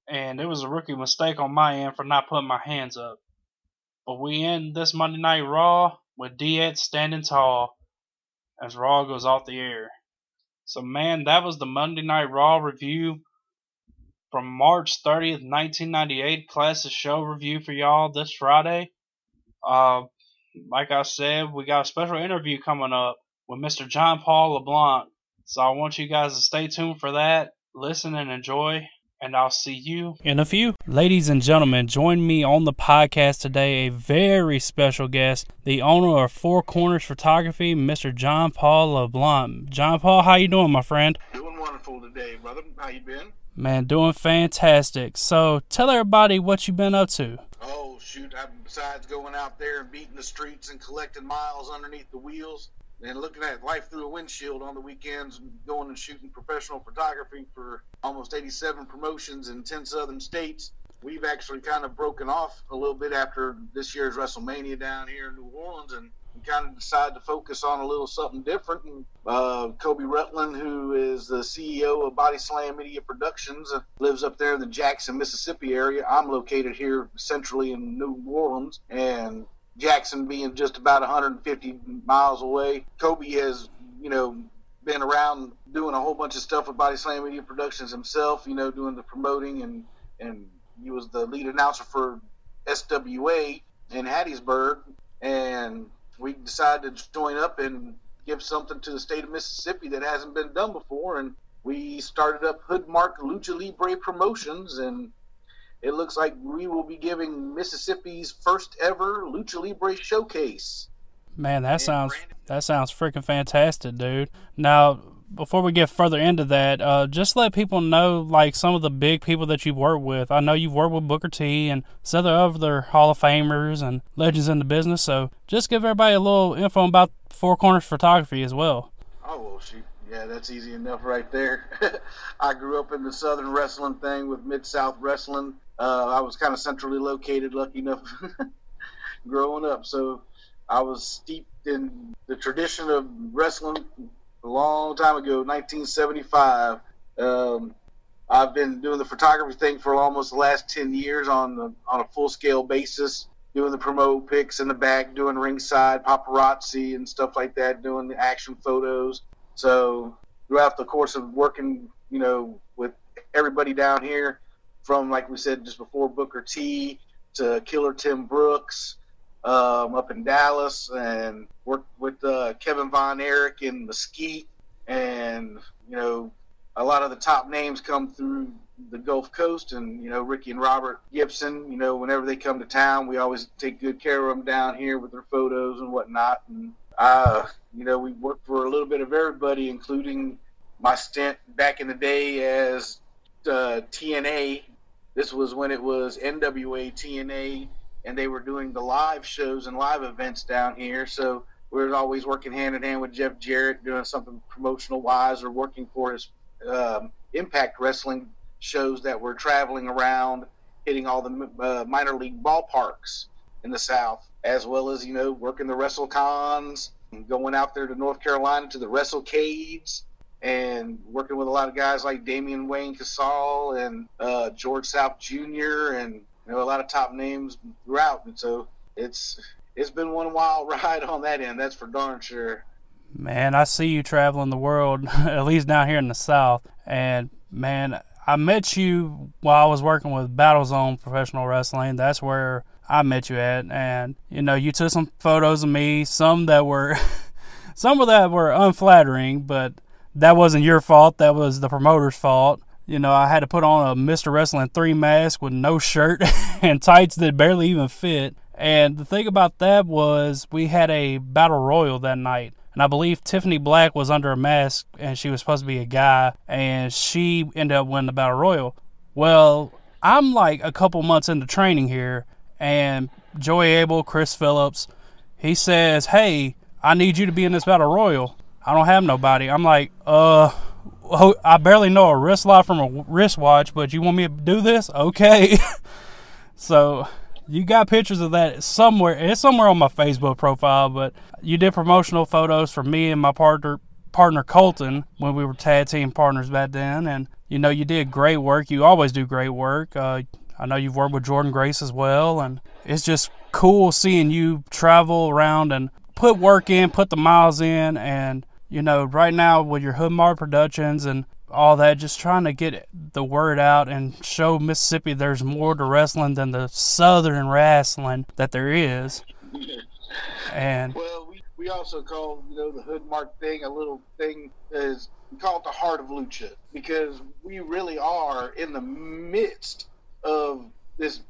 And it was a rookie mistake on my end for not putting my hands up. But we end this Monday Night Raw with DX standing tall as Raw goes off the air. So, man, that was the Monday Night Raw review from March 30th, 1998. Classic show review for y'all this Friday. Uh, like I said, we got a special interview coming up with Mr. John Paul LeBlanc. So I want you guys to stay tuned for that. Listen and enjoy and I'll see you in a few. Ladies and gentlemen, join me on the podcast today a very special guest, the owner of Four Corners Photography, Mr. John Paul LeBlanc. John Paul, how you doing, my friend? Doing wonderful today, brother. How you been? Man, doing fantastic. So, tell everybody what you've been up to. Oh, shoot. I, besides going out there and beating the streets and collecting miles underneath the wheels, and looking at life through a windshield on the weekends, and going and shooting professional photography for almost 87 promotions in 10 southern states. We've actually kind of broken off a little bit after this year's WrestleMania down here in New Orleans and we kind of decided to focus on a little something different. And uh, Kobe Rutland, who is the CEO of Body Slam Media Productions, uh, lives up there in the Jackson, Mississippi area. I'm located here centrally in New Orleans, and Jackson being just about 150 miles away. Kobe has, you know, been around doing a whole bunch of stuff with Body Slam Media Productions himself, you know, doing the promoting and and he was the lead announcer for SWA in Hattiesburg and we decided to join up and give something to the state of Mississippi that hasn't been done before and we started up Hoodmark Lucha Libre Promotions, and it looks like we will be giving Mississippi's first ever Lucha Libre showcase. Man, that sounds that sounds freaking fantastic, dude. Now, before we get further into that, uh, just let people know like some of the big people that you've worked with. I know you've worked with Booker T and some other Hall of Famers and legends in the business. So just give everybody a little info about Four Corners Photography as well. Oh well, shoot, yeah, that's easy enough right there. <laughs> I grew up in the Southern wrestling thing with Mid South Wrestling. Uh, I was kind of centrally located, lucky enough, <laughs> growing up. So I was steeped in the tradition of wrestling a long time ago, 1975. Um, I've been doing the photography thing for almost the last 10 years on the, on a full scale basis, doing the promo pics in the back, doing ringside paparazzi and stuff like that, doing the action photos. So throughout the course of working, you know, with everybody down here, from like we said just before Booker T to Killer Tim Brooks, um, up in Dallas and worked with uh, Kevin Von Erich in Mesquite. And, you know, a lot of the top names come through the Gulf Coast and, you know, Ricky and Robert Gibson, you know, whenever they come to town, we always take good care of them down here with their photos and whatnot. And, uh, you know, we worked for a little bit of everybody, including my stint back in the day as uh, TNA. This was when it was NWA TNA and they were doing the live shows and live events down here. So we were always working hand in hand with Jeff Jarrett, doing something promotional wise, or working for his um, Impact Wrestling shows that were traveling around, hitting all the uh, minor league ballparks in the South, as well as you know working the WrestleCons, going out there to North Carolina to the WrestleCades, and working with a lot of guys like Damian Wayne Casal and uh, George South Jr. and you know, a lot of top names throughout. And so it's it's been one wild <laughs> ride on that end. That's for darn sure. Man, I see you traveling the world, <laughs> at least down here in the South. And man, I met you while I was working with Battle Zone Professional Wrestling. That's where I met you at. And you know, you took some photos of me, some that were <laughs> some of that were unflattering, but that wasn't your fault. That was the promoter's fault. You know, I had to put on a Mr. Wrestling 3 mask with no shirt <laughs> and tights that barely even fit. And the thing about that was we had a battle royal that night. And I believe Tiffany Black was under a mask and she was supposed to be a guy. And she ended up winning the battle royal. Well, I'm like a couple months into training here. And Joey Abel, Chris Phillips, he says, Hey, I need you to be in this battle royal. I don't have nobody. I'm like, uh, I barely know a wrist lock from a wristwatch, but you want me to do this? Okay. <laughs> so you got pictures of that somewhere. It's somewhere on my Facebook profile, but you did promotional photos for me and my partner partner Colton when we were tag team partners back then, and you know you did great work. You always do great work. Uh, I know you've worked with Jordan Grace as well, and it's just cool seeing you travel around and put work in, put the miles in, and you know, right now with your Hoodmark Productions and all that, just trying to get the word out and show Mississippi there's more to wrestling than the Southern wrestling that there is. And well, we, we also call you know the Hoodmark thing a little thing is we call it the heart of lucha because we really are in the midst of this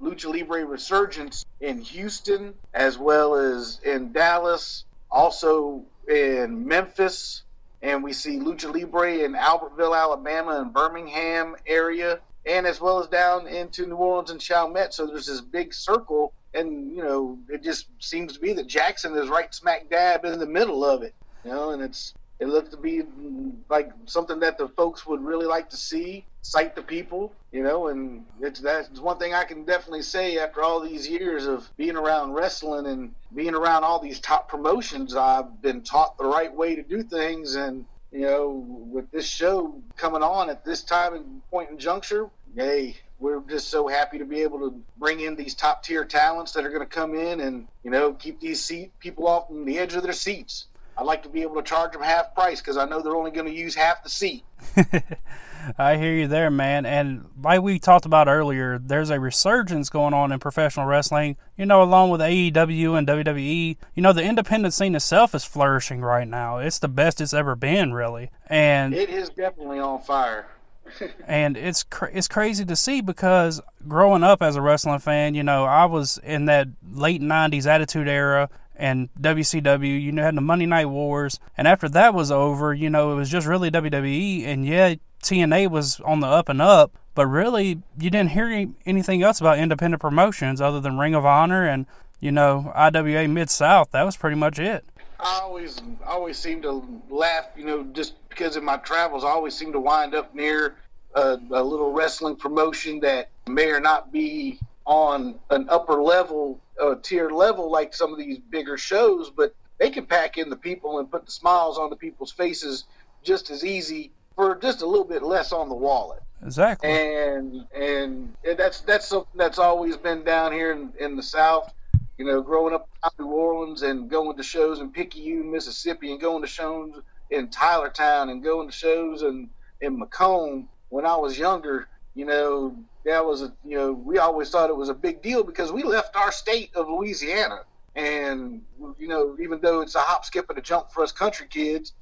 lucha libre resurgence in Houston as well as in Dallas. Also in Memphis, and we see Lucha Libre in Albertville, Alabama, and Birmingham area, and as well as down into New Orleans and Chalmette. So there's this big circle, and you know, it just seems to be that Jackson is right smack dab in the middle of it. You know, and it's it looks to be mm, like something that the folks would really like to see, cite the people, you know, and it's that's one thing I can definitely say after all these years of being around wrestling and being around all these top promotions, I've been taught the right way to do things and you know, with this show coming on at this time and point and juncture, hey, we're just so happy to be able to bring in these top tier talents that are going to come in and you know keep these seat people off the edge of their seats. I'd like to be able to charge them half price because I know they're only going to use half the seat. <laughs> I hear you there, man. And like we talked about earlier, there's a resurgence going on in professional wrestling. You know, along with AEW and WWE, you know, the independent scene itself is flourishing right now. It's the best it's ever been, really. And it is definitely on fire. <laughs> and it's cr- it's crazy to see because growing up as a wrestling fan, you know, I was in that late '90s Attitude Era and WCW. You know, had the Monday Night Wars, and after that was over, you know, it was just really WWE. And yeah, TNA was on the up and up, but really, you didn't hear anything else about independent promotions other than Ring of Honor and you know IWA Mid South. That was pretty much it. I always always seem to laugh, you know, just because of my travels. I always seem to wind up near a, a little wrestling promotion that may or not be on an upper level uh, tier level like some of these bigger shows, but they can pack in the people and put the smiles on the people's faces just as easy for just a little bit less on the wallet. Exactly. And and that's that's something that's always been down here in, in the South. You know, growing up in New Orleans and going to shows in Picayune, Mississippi, and going to shows in Tylertown and going to shows in in McComb when I was younger. You know, that was a you know we always thought it was a big deal because we left our state of Louisiana, and you know even though it's a hop, skip, and a jump for us country kids,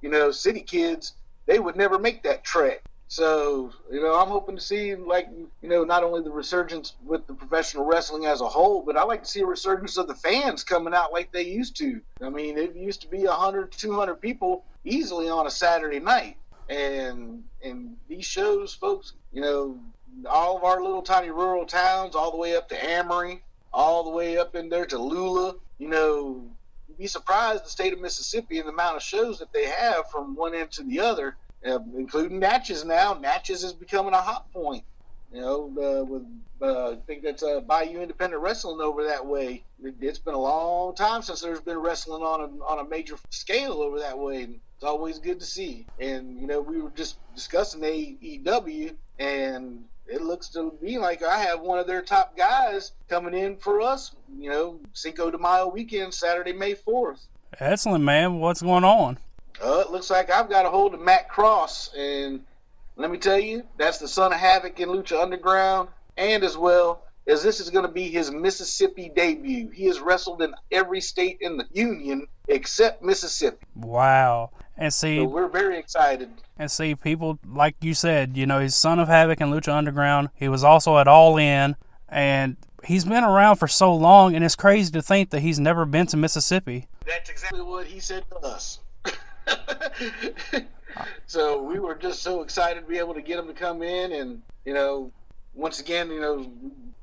you know, city kids they would never make that trek. So, you know, I'm hoping to see, like, you know, not only the resurgence with the professional wrestling as a whole, but I like to see a resurgence of the fans coming out like they used to. I mean, it used to be 100, 200 people easily on a Saturday night. And and these shows, folks, you know, all of our little tiny rural towns, all the way up to Amory, all the way up in there to Lula, you know, you'd be surprised the state of Mississippi and the amount of shows that they have from one end to the other, uh, including Natchez now. Natchez is becoming a hot point. You know, uh, with uh, I think that's uh, Bayou Independent Wrestling over that way. It, has been a long time since there's been wrestling on a on a major scale over that way. And it's always good to see. And you know, we were just discussing AEW, and it looks to me like I have one of their top guys coming in for us. You know, Cinco de Mayo weekend, Saturday, May fourth. Excellent, man. What's going on? Uh, it looks like I've got a hold of Matt Cross, and let me tell you, that's the son of Havoc in Lucha Underground, and as well as this is going to be his Mississippi debut. He has wrestled in every state in the Union except Mississippi. Wow. And see, so we're very excited. And see, people, like you said, you know, he's Son of Havoc and Lucha Underground. He was also at All In, and he's been around for so long, and it's crazy to think that he's never been to Mississippi. That's exactly what he said to us. <laughs> so we were just so excited to be able to get him to come in, and you know, once again, you know,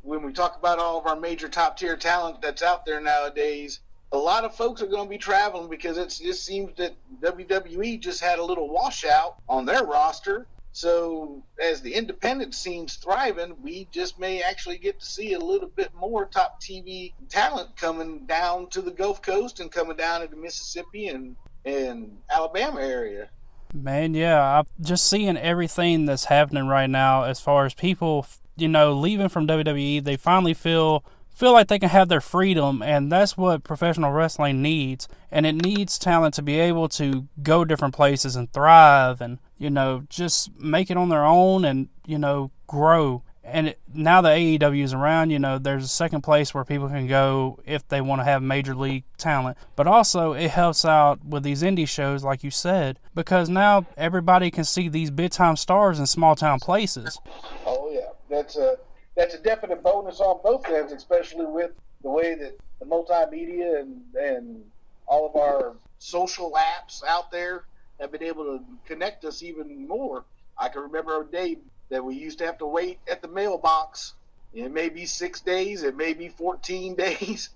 when we talk about all of our major top tier talent that's out there nowadays, a lot of folks are going to be traveling because it just seems that WWE just had a little washout on their roster. So, as the independent scene's thriving, we just may actually get to see a little bit more top TV talent coming down to the Gulf Coast and coming down into Mississippi and, and Alabama area. Man, yeah, I'm just seeing everything that's happening right now as far as people, you know, leaving from WWE. They finally feel feel like they can have their freedom, and that's what professional wrestling needs. And it needs talent to be able to go different places and thrive, and you know, just make it on their own, and you know, grow. And now that AEW is around, you know, there's a second place where people can go if they want to have major league talent. But also, it helps out with these indie shows, like you said, because now everybody can see these big time stars in small town places. Oh yeah, that's a that's a definite bonus on both ends, especially with the way that the multimedia and and all of our social apps out there have been able to connect us even more. I can remember a day that we used to have to wait at the mailbox. It may be six days, it may be 14 <laughs> days,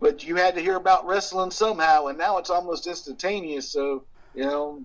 but you had to hear about wrestling somehow, and now it's almost instantaneous. So, you know,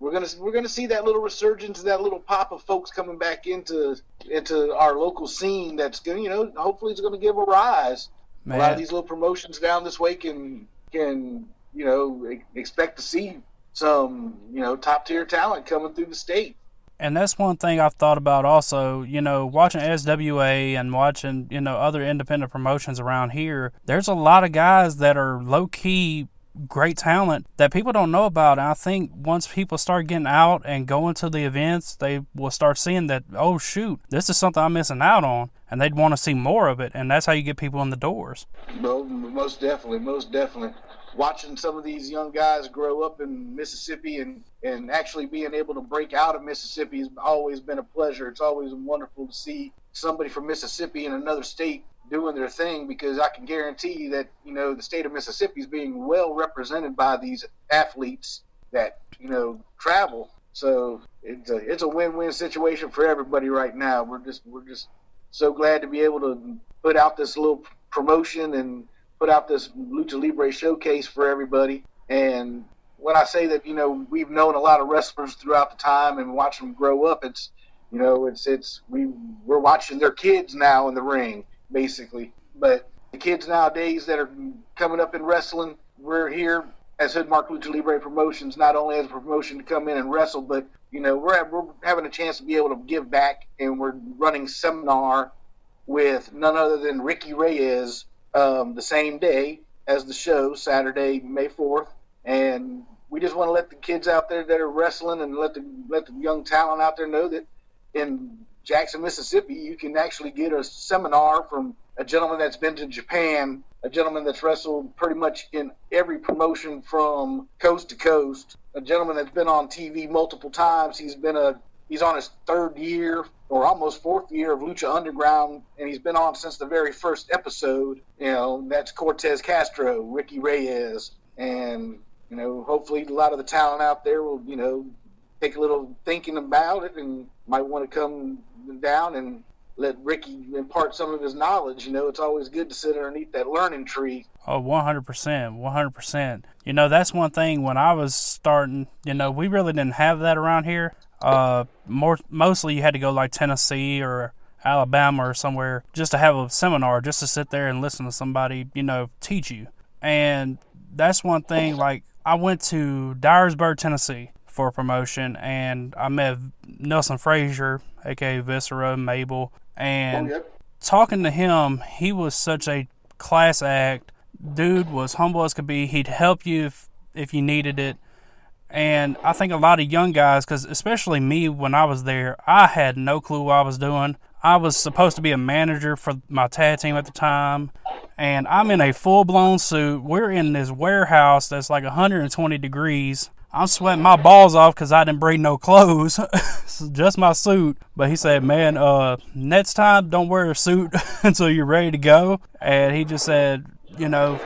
we're gonna we're gonna see that little resurgence, that little pop of folks coming back into into our local scene. That's gonna you know hopefully it's gonna give a rise. Man. A lot of these little promotions down this way can can you know expect to see some you know top tier talent coming through the state. And that's one thing I've thought about also, you know, watching SWA and watching, you know, other independent promotions around here. There's a lot of guys that are low key great talent that people don't know about. And I think once people start getting out and going to the events, they will start seeing that, oh, shoot, this is something I'm missing out on. And they'd want to see more of it. And that's how you get people in the doors. Well, most definitely. Most definitely. Watching some of these young guys grow up in Mississippi and, and actually being able to break out of Mississippi has always been a pleasure. It's always wonderful to see somebody from Mississippi in another state doing their thing because I can guarantee that you know the state of Mississippi is being well represented by these athletes that you know travel. So it's a it's a win-win situation for everybody right now. We're just we're just so glad to be able to put out this little promotion and put out this lucha libre showcase for everybody. And when I say that you know we've known a lot of wrestlers throughout the time and watch them grow up, it's you know it's it's we we're watching their kids now in the ring basically. But the kids nowadays that are coming up in wrestling, we're here as Hoodmark Lucha Libre Promotions, not only as a promotion to come in and wrestle, but you know we're we're having a chance to be able to give back, and we're running seminar with none other than Ricky Reyes um, the same day as the show, Saturday, May fourth, and we just want to let the kids out there that are wrestling and let the let the young talent out there know that in Jackson, Mississippi, you can actually get a seminar from a gentleman that's been to Japan, a gentleman that's wrestled pretty much in every promotion from coast to coast, a gentleman that's been on TV multiple times. He's been a he's on his third year or almost fourth year of Lucha Underground, and he's been on since the very first episode. You know, that's Cortez Castro, Ricky Reyes, and you know, hopefully a lot of the talent out there will, you know, take a little thinking about it and might want to come down and let Ricky impart some of his knowledge. You know, it's always good to sit underneath that learning tree. Oh, 100%. 100%. You know, that's one thing when I was starting, you know, we really didn't have that around here. Uh, more mostly you had to go like Tennessee or Alabama or somewhere just to have a seminar, just to sit there and listen to somebody, you know, teach you. And that's one thing, like, I went to Dyersburg, Tennessee for a promotion, and I met Nelson Frazier, aka Viscera, Mabel, and oh, yep. talking to him, he was such a class act. Dude was humble as could be. He'd help you if, if you needed it. And I think a lot of young guys, because especially me when I was there, I had no clue what I was doing. I was supposed to be a manager for my tag team at the time, and I'm in a full blown suit. We're in this warehouse that's like 120 degrees, I'm sweating my balls off because I didn't bring no clothes, <laughs> just my suit. But he said, "Man, uh, next time don't wear a suit <laughs> until you're ready to go." And he just said, you know,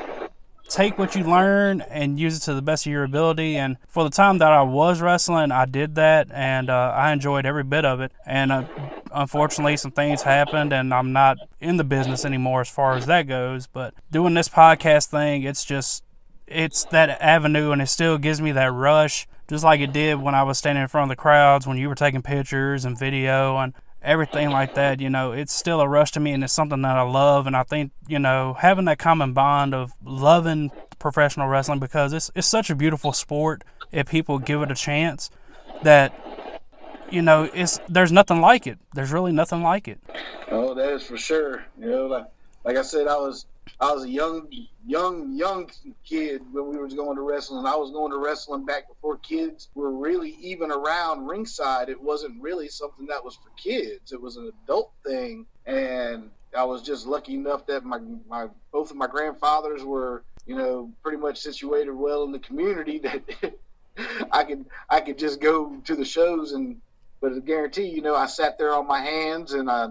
take what you learn and use it to the best of your ability. And for the time that I was wrestling, I did that, and uh, I enjoyed every bit of it. And uh, unfortunately, some things happened, and I'm not in the business anymore as far as that goes. But doing this podcast thing, it's just it's that avenue and it still gives me that rush just like it did when I was standing in front of the crowds when you were taking pictures and video and everything like that you know it's still a rush to me and it's something that I love and I think you know having that common bond of loving professional wrestling because it's it's such a beautiful sport if people give it a chance that you know it's there's nothing like it. There's really nothing like it. Oh that is for sure. You know like, like I said I was I was a young, young, young kid when we was going to wrestling. I was going to wrestling back before kids were really even around ringside. It wasn't really something that was for kids. It was an adult thing, and I was just lucky enough that my my both of my grandfathers were, you know, pretty much situated well in the community <laughs> that I could I could just go to the shows and. But I guarantee, you know, I sat there on my hands and I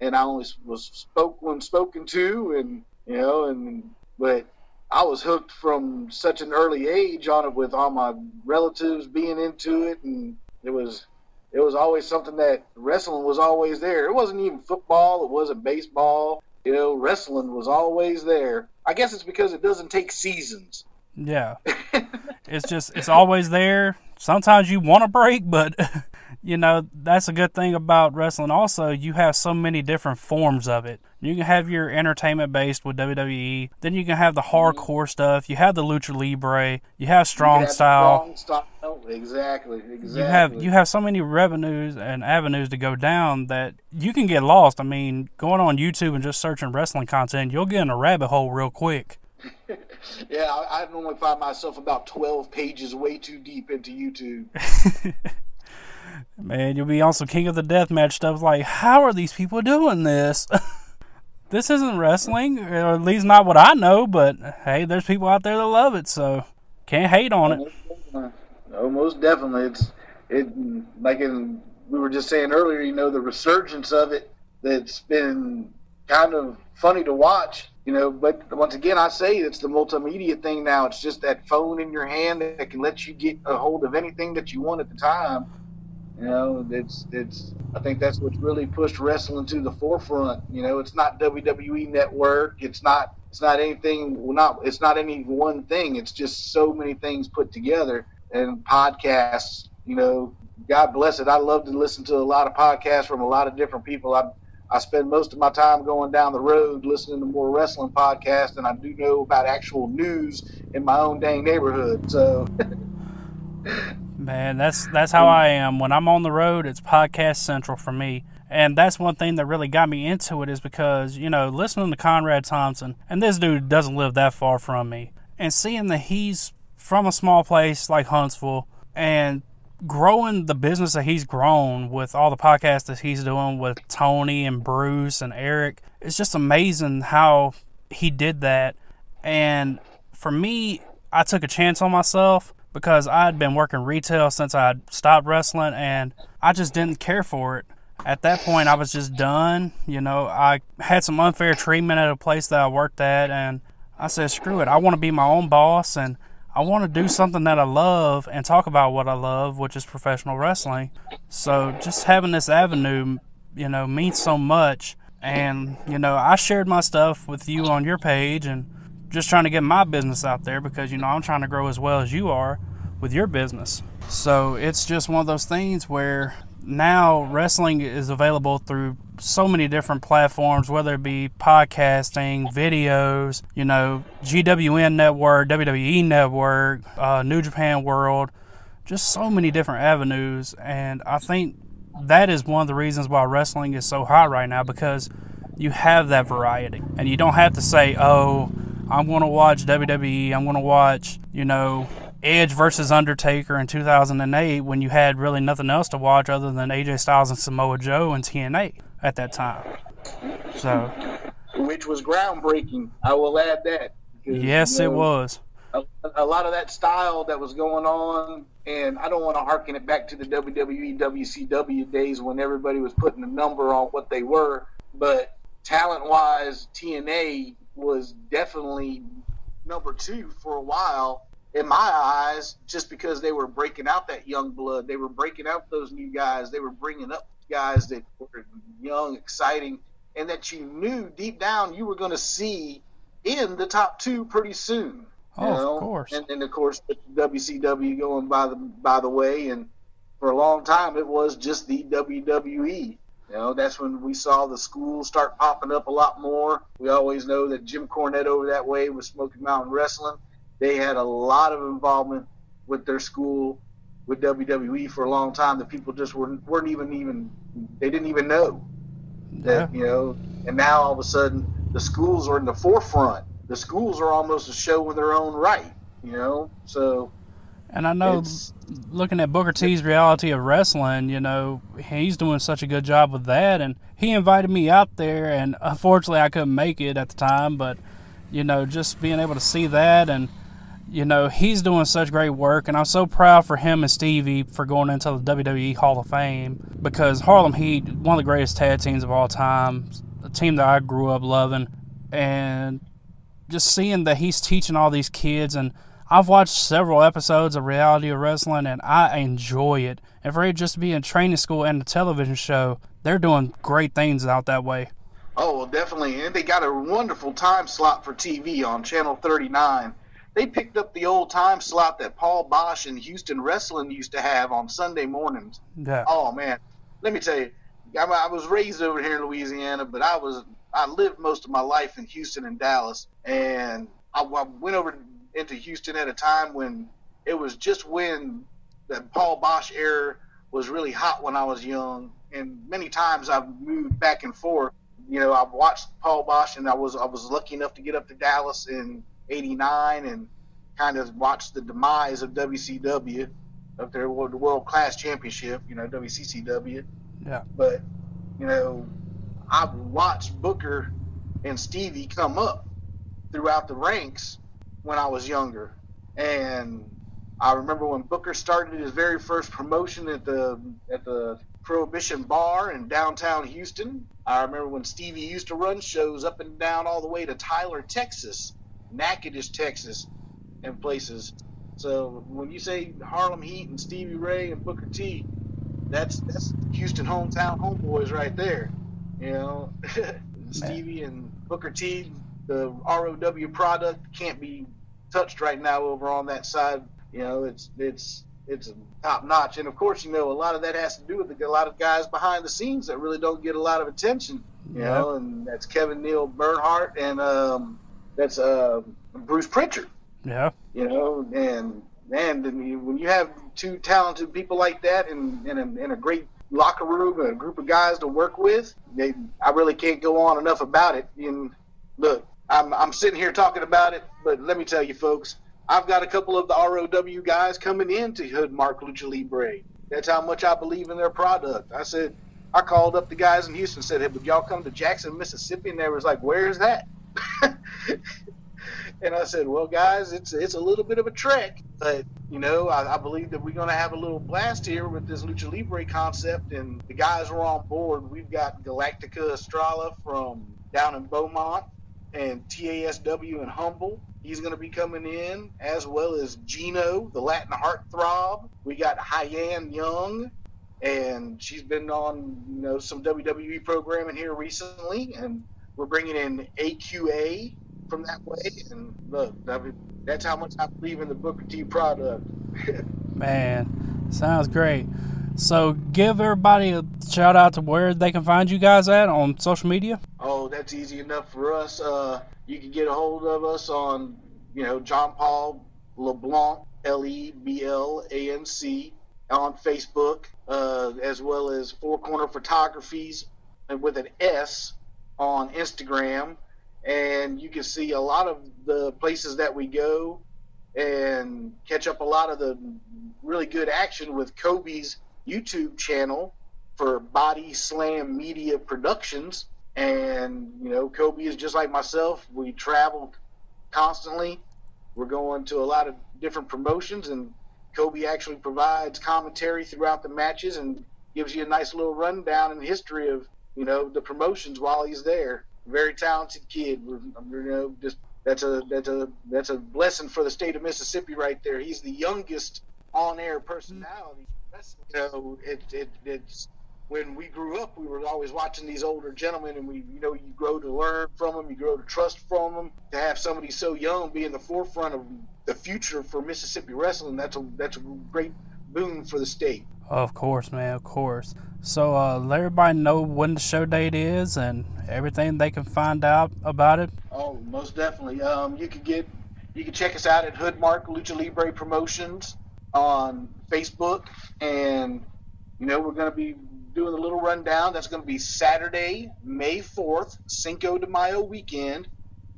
and I only was spoke when spoken to and you know, and but I was hooked from such an early age on it with all my relatives being into it, and it was it was always something that wrestling was always there. It wasn't even football, it wasn't baseball. You know, wrestling was always there. I guess it's because it doesn't take seasons. Yeah. <laughs> it's just it's always there. Sometimes you want a break, but <laughs> you know, that's a good thing about wrestling. Also, you have so many different forms of it. You can have your entertainment based with WWE. Then you can have the mm-hmm. hardcore stuff. You have the lucha libre. You have strong you style. Strong style. Exactly. Exactly. You have you have so many revenues and avenues to go down that you can get lost. I mean, going on YouTube and just searching wrestling content, you'll get in a rabbit hole real quick. <laughs> yeah, I, I normally find myself about 12 pages way too deep into YouTube. <laughs> Man, you'll be on some King of the Deathmatch stuff like, how are these people doing this? <laughs> this isn't wrestling, or at least not what I know, but hey, there's people out there that love it, so can't hate on it. Oh, most definitely. It's it like in, we were just saying earlier, you know, the resurgence of it that's been kind of funny to watch, you know. But once again, I say it's the multimedia thing now. It's just that phone in your hand that can let you get a hold of anything that you want at the time. You know, it's it's. I think that's what's really pushed wrestling to the forefront. You know, it's not WWE Network. It's not. It's not anything. Well, not. It's not any one thing. It's just so many things put together. And podcasts. You know, God bless it. I love to listen to a lot of podcasts from a lot of different people. I I spend most of my time going down the road listening to more wrestling podcasts than I do know about actual news in my own dang neighborhood. So. <laughs> Man, that's that's how I am. When I'm on the road, it's podcast central for me. And that's one thing that really got me into it is because, you know, listening to Conrad Thompson, and this dude doesn't live that far from me, and seeing that he's from a small place like Huntsville and growing the business that he's grown with all the podcasts that he's doing with Tony and Bruce and Eric. It's just amazing how he did that. And for me, I took a chance on myself because I had been working retail since I stopped wrestling and I just didn't care for it. At that point, I was just done. You know, I had some unfair treatment at a place that I worked at, and I said, screw it. I want to be my own boss and I want to do something that I love and talk about what I love, which is professional wrestling. So just having this avenue, you know, means so much. And, you know, I shared my stuff with you on your page and just trying to get my business out there because, you know, I'm trying to grow as well as you are with your business. So it's just one of those things where now wrestling is available through so many different platforms, whether it be podcasting, videos, you know, GWN Network, WWE Network, uh, New Japan World, just so many different avenues. And I think that is one of the reasons why wrestling is so hot right now because you have that variety. And you don't have to say, oh, I'm going to watch WWE, I'm going to watch, you know, Edge versus Undertaker in 2008 when you had really nothing else to watch other than AJ Styles and Samoa Joe and TNA at that time. So, which was groundbreaking. I will add that. Yes, you know, it was. A, a, lot of that style that was going on, and I don't want to harken it back to the WWE, WCW days when everybody was putting a number on what they were, but talent wise, TNA was definitely number two for a while in my eyes, just because they were breaking out that young blood, they were breaking out those new guys, they were bringing up guys that were young, exciting, and that you knew deep down you were going to see in the top two pretty soon. Oh, know? of course. And, and of course, WCW going by the by the way, and for a long time it was just the WWE. You know, that's when we saw the schools start popping up a lot more. We always know that Jim Cornette over that way was Smoky Mountain Wrestling they had a lot of involvement with their school with WWE for a long time that people just weren't weren't even even they didn't even know that yeah. you know and now all of a sudden the schools are in the forefront the schools are almost a show in their own right you know so and I know looking at Booker T's reality of wrestling, you know, he's doing such a good job with that. And he invited me out there, and unfortunately, I couldn't make it at the time. But, you know, just being able to see that and you know, he's doing such great work, and I'm so proud for him and Stevie for going into the WWE Hall of Fame because Harlem Heat, one of the greatest tag teams of all time, a team that I grew up loving, and just seeing that he's teaching all these kids, and I've watched several episodes of Reality of Wrestling, and I enjoy it. And for it just to be in training school and a television show, they're doing great things out that way. Oh, well, definitely. And they got a wonderful time slot for TV on Channel 39 they picked up the old time slot that Paul Boesch and Houston Wrestling used to have on Sunday mornings. Yeah. Oh man, let me tell you, I, I was raised over here in Louisiana, but I was I lived most of my life in Houston and Dallas, and I, I went over into Houston at a time when it was just when the Paul Boesch era was really hot when I was young, and many times I've moved back and forth. You know, I've watched Paul Boesch, and I was I was lucky enough to get up to Dallas and '89 and kind of watched the demise of WCW of their the World Class Championship, you know, WCCW. Yeah. But you know, I've watched Booker and Stevie come up throughout the ranks when I was younger, and I remember when Booker started his very first promotion at the at the Prohibition Bar in downtown Houston. I remember when Stevie used to run shows up and down all the way to Tyler, Texas, Natchitoches, Texas, and places. So when you say Harlem Heat and Stevie Ray and Booker T, that's that's Houston hometown homeboys right there. You know, <laughs> Stevie and Booker T, the ROW product can't be touched right now over on that side. You know, it's it's it's top notch, and of course, you know, a lot of that has to do with a lot of guys behind the scenes that really don't get a lot of attention. You Yep. know, and that's Kevin Neal Bernhardt and um, that's uh, Bruce Prichard Yeah. you know, and man, when you have two talented people like that in in a, in a great locker room, a group of guys to work with, they, I really can't go on enough about it. And look, I'm I'm sitting here talking about it, but let me tell you, folks, I've got a couple of the ROW guys coming into Hoodmark Lucha Libre. That's how much I believe in their product. I said. I called up the guys in Houston and said, "Hey, would y'all come to Jackson, Mississippi?" And they was like, "Where's that?" <laughs> And I said, "Well, guys, it's it's a little bit of a trek, but you know, I, I believe that we're going to have a little blast here with this lucha libre concept, and the guys were on board. We've got Galactica Estrella from down in Beaumont, and TASW in Humble. He's going to be coming in, as well as Gino, the Latin heartthrob. We got Hyann Young, and she's been on you know some WWE programming here recently, and we're bringing in AQA from that way. And look, I mean, that's how much I believe in the Booker T product. <laughs> Man, sounds great. So give everybody a shout out to where they can find you guys at on social media. Oh, that's easy enough for us. Uh, you can get a hold of us on, you know, John Paul LeBlanc, L E B L A N C, on Facebook, uh, as well as Four Corner Photographies and with an S on Instagram. And you can see a lot of the places that we go and catch up a lot of the really good action with Kobe's YouTube channel for Body Slam Media Productions. And, you know, Kobe is just like myself. We travel constantly. We're going to a lot of different promotions, and Kobe actually provides commentary throughout the matches and gives you a nice little rundown the history of, you know, the promotions while he's there. Very talented kid. You know, just that's a that's a that's a blessing for the state of Mississippi right there. He's the youngest on-air personality. You know, it, it it's when we grew up, we were always watching these older gentlemen, and we, you know, you grow to learn from them, you grow to trust from them. To have somebody so young be in the forefront of the future for Mississippi wrestling, that's a that's a great boon for the state. Of course, man, of course. So uh, let everybody know when the show date is and everything they can find out about it. Oh, most definitely. Um, you can get you can check us out at Hoodmark Lucha Libre Promotions on Facebook, and you know we're going to be doing a little rundown. That's going to be Saturday, May fourth, Cinco de Mayo weekend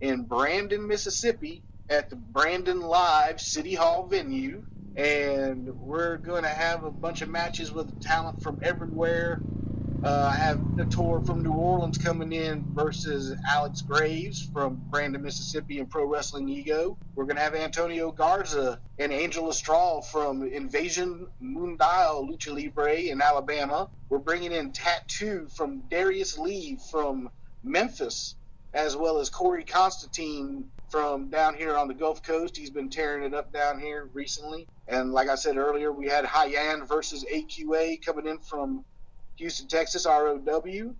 in Brandon, Mississippi, at the Brandon Live City Hall venue. And we're going to have a bunch of matches with talent from everywhere. Uh, I have Nator from New Orleans coming in versus Alex Graves from Brandon, Mississippi, and Pro Wrestling Ego. We're going to have Antonio Garza and Angel Estral from Invasion Mundial Lucha Libre in Alabama. We're bringing in Tattoo from Darius Lee from Memphis, as well as Corey Constantine from down here on the Gulf Coast. He's been tearing it up down here recently. And like I said earlier, we had Hyan versus AQA coming in from Houston, Texas, ROW.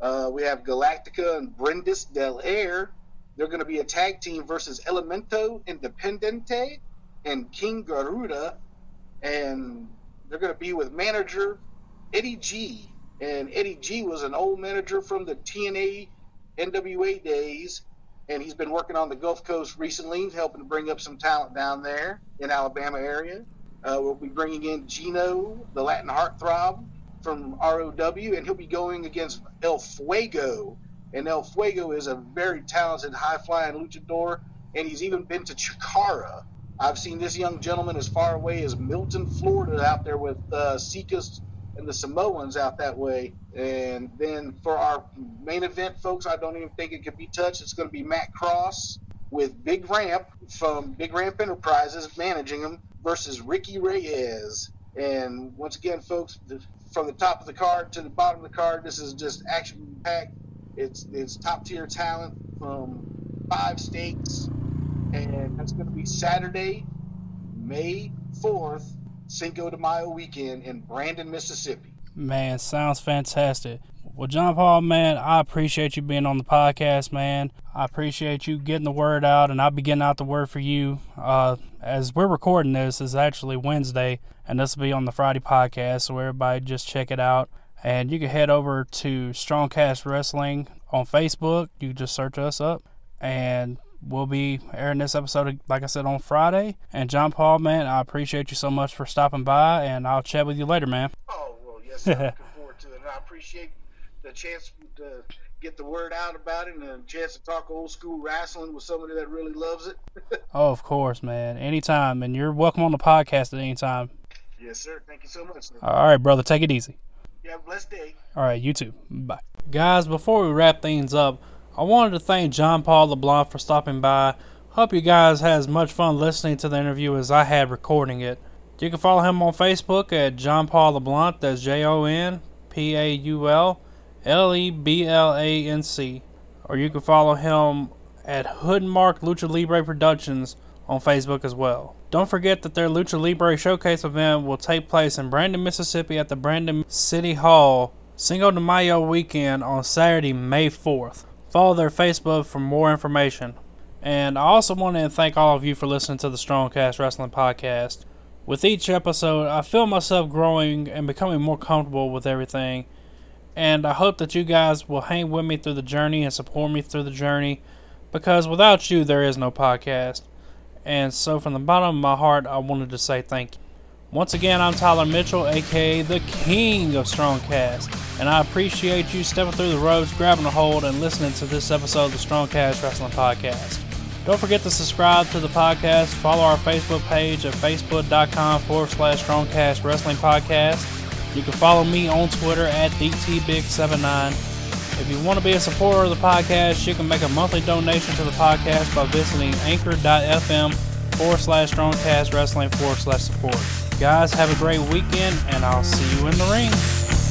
Uh, we have Galactica and Brindis Del Air. They're going to be a tag team versus Elemento Independiente and King Garuda. And they're going to be with manager Eddie G. And Eddie G was an old manager from the TNA NWA days. And he's been working on the Gulf Coast recently, helping to bring up some talent down there in Alabama area. Uh, we'll be bringing in Gino, the Latin heartthrob, from ROW, and he'll be going against El Fuego. And El Fuego is a very talented, high flying luchador and he's even been to Chikara. I've seen this young gentleman as far away as Milton, Florida, out there with uh, and the Samoans out that way. And then for our main event, folks, I don't even think it could be touched. It's going to be Matt Cross with Big Ramp from Big Ramp Enterprises managing him versus Ricky Reyes. And once again, folks, from the top of the card to the bottom of the card, this is just action packed. It's it's top tier talent from five states, and that's going to be Saturday, May fourth, Cinco de Mayo weekend in Brandon, Mississippi. Man, sounds fantastic. Well, John Paul, man, I appreciate you being on the podcast, man. I appreciate you getting the word out, and I'll be getting out the word for you. Uh, as we're recording this, is actually Wednesday, and this will be on the Friday podcast, so everybody just check it out. And you can head over to Strongcast Wrestling on Facebook. You can just search us up, and we'll be airing this episode, like I said, on Friday. And John Paul, man, I appreciate you so much for stopping by, and I'll chat with you later, man. Oh, well, yes, sir. <laughs> looking forward to it. And I appreciate the chance to get the word out about it and a chance to talk old school wrestling with somebody that really loves it. <laughs> oh, of course, man. Anytime. And you're welcome on the podcast at any time. Yes, sir. Thank you so much. Sir. All right, brother. Take it easy. A blessed day. All right, you too. Bye. Guys, before we wrap things up, I wanted to thank John Paul LeBlanc for stopping by. Hope you guys had as much fun listening to the interview as I had recording it. You can follow him on Facebook at John Paul LeBlanc. That's J O N P A U L L E B L A N C. Or you can follow him at Hoodmark Lucha Libre Productions on Facebook as well. Don't forget that their Lucha Libre Showcase event will take place in Brandon, Mississippi at the Brandon City Hall Cinco de Mayo weekend on Saturday, May 4th. Follow their Facebook for more information. And I also want to thank all of you for listening to the Strongcast Wrestling Podcast. With each episode, I feel myself growing and becoming more comfortable with everything. And I hope that you guys will hang with me through the journey and support me through the journey because without you, there is no podcast. And so, from the bottom of my heart, I wanted to say thank you. Once again, I'm Tyler Mitchell, aka the King of Strongcast, and I appreciate you stepping through the ropes, grabbing a hold, and listening to this episode of the Strongcast Wrestling Podcast. Don't forget to subscribe to the podcast, follow our Facebook page at facebook.com forward slash Strongcast Wrestling Podcast. You can follow me on Twitter at DTBig79. If you want to be a supporter of the podcast, you can make a monthly donation to the podcast by visiting anchor.fm forward slash strongcast wrestling forward slash support. Guys, have a great weekend, and I'll see you in the ring.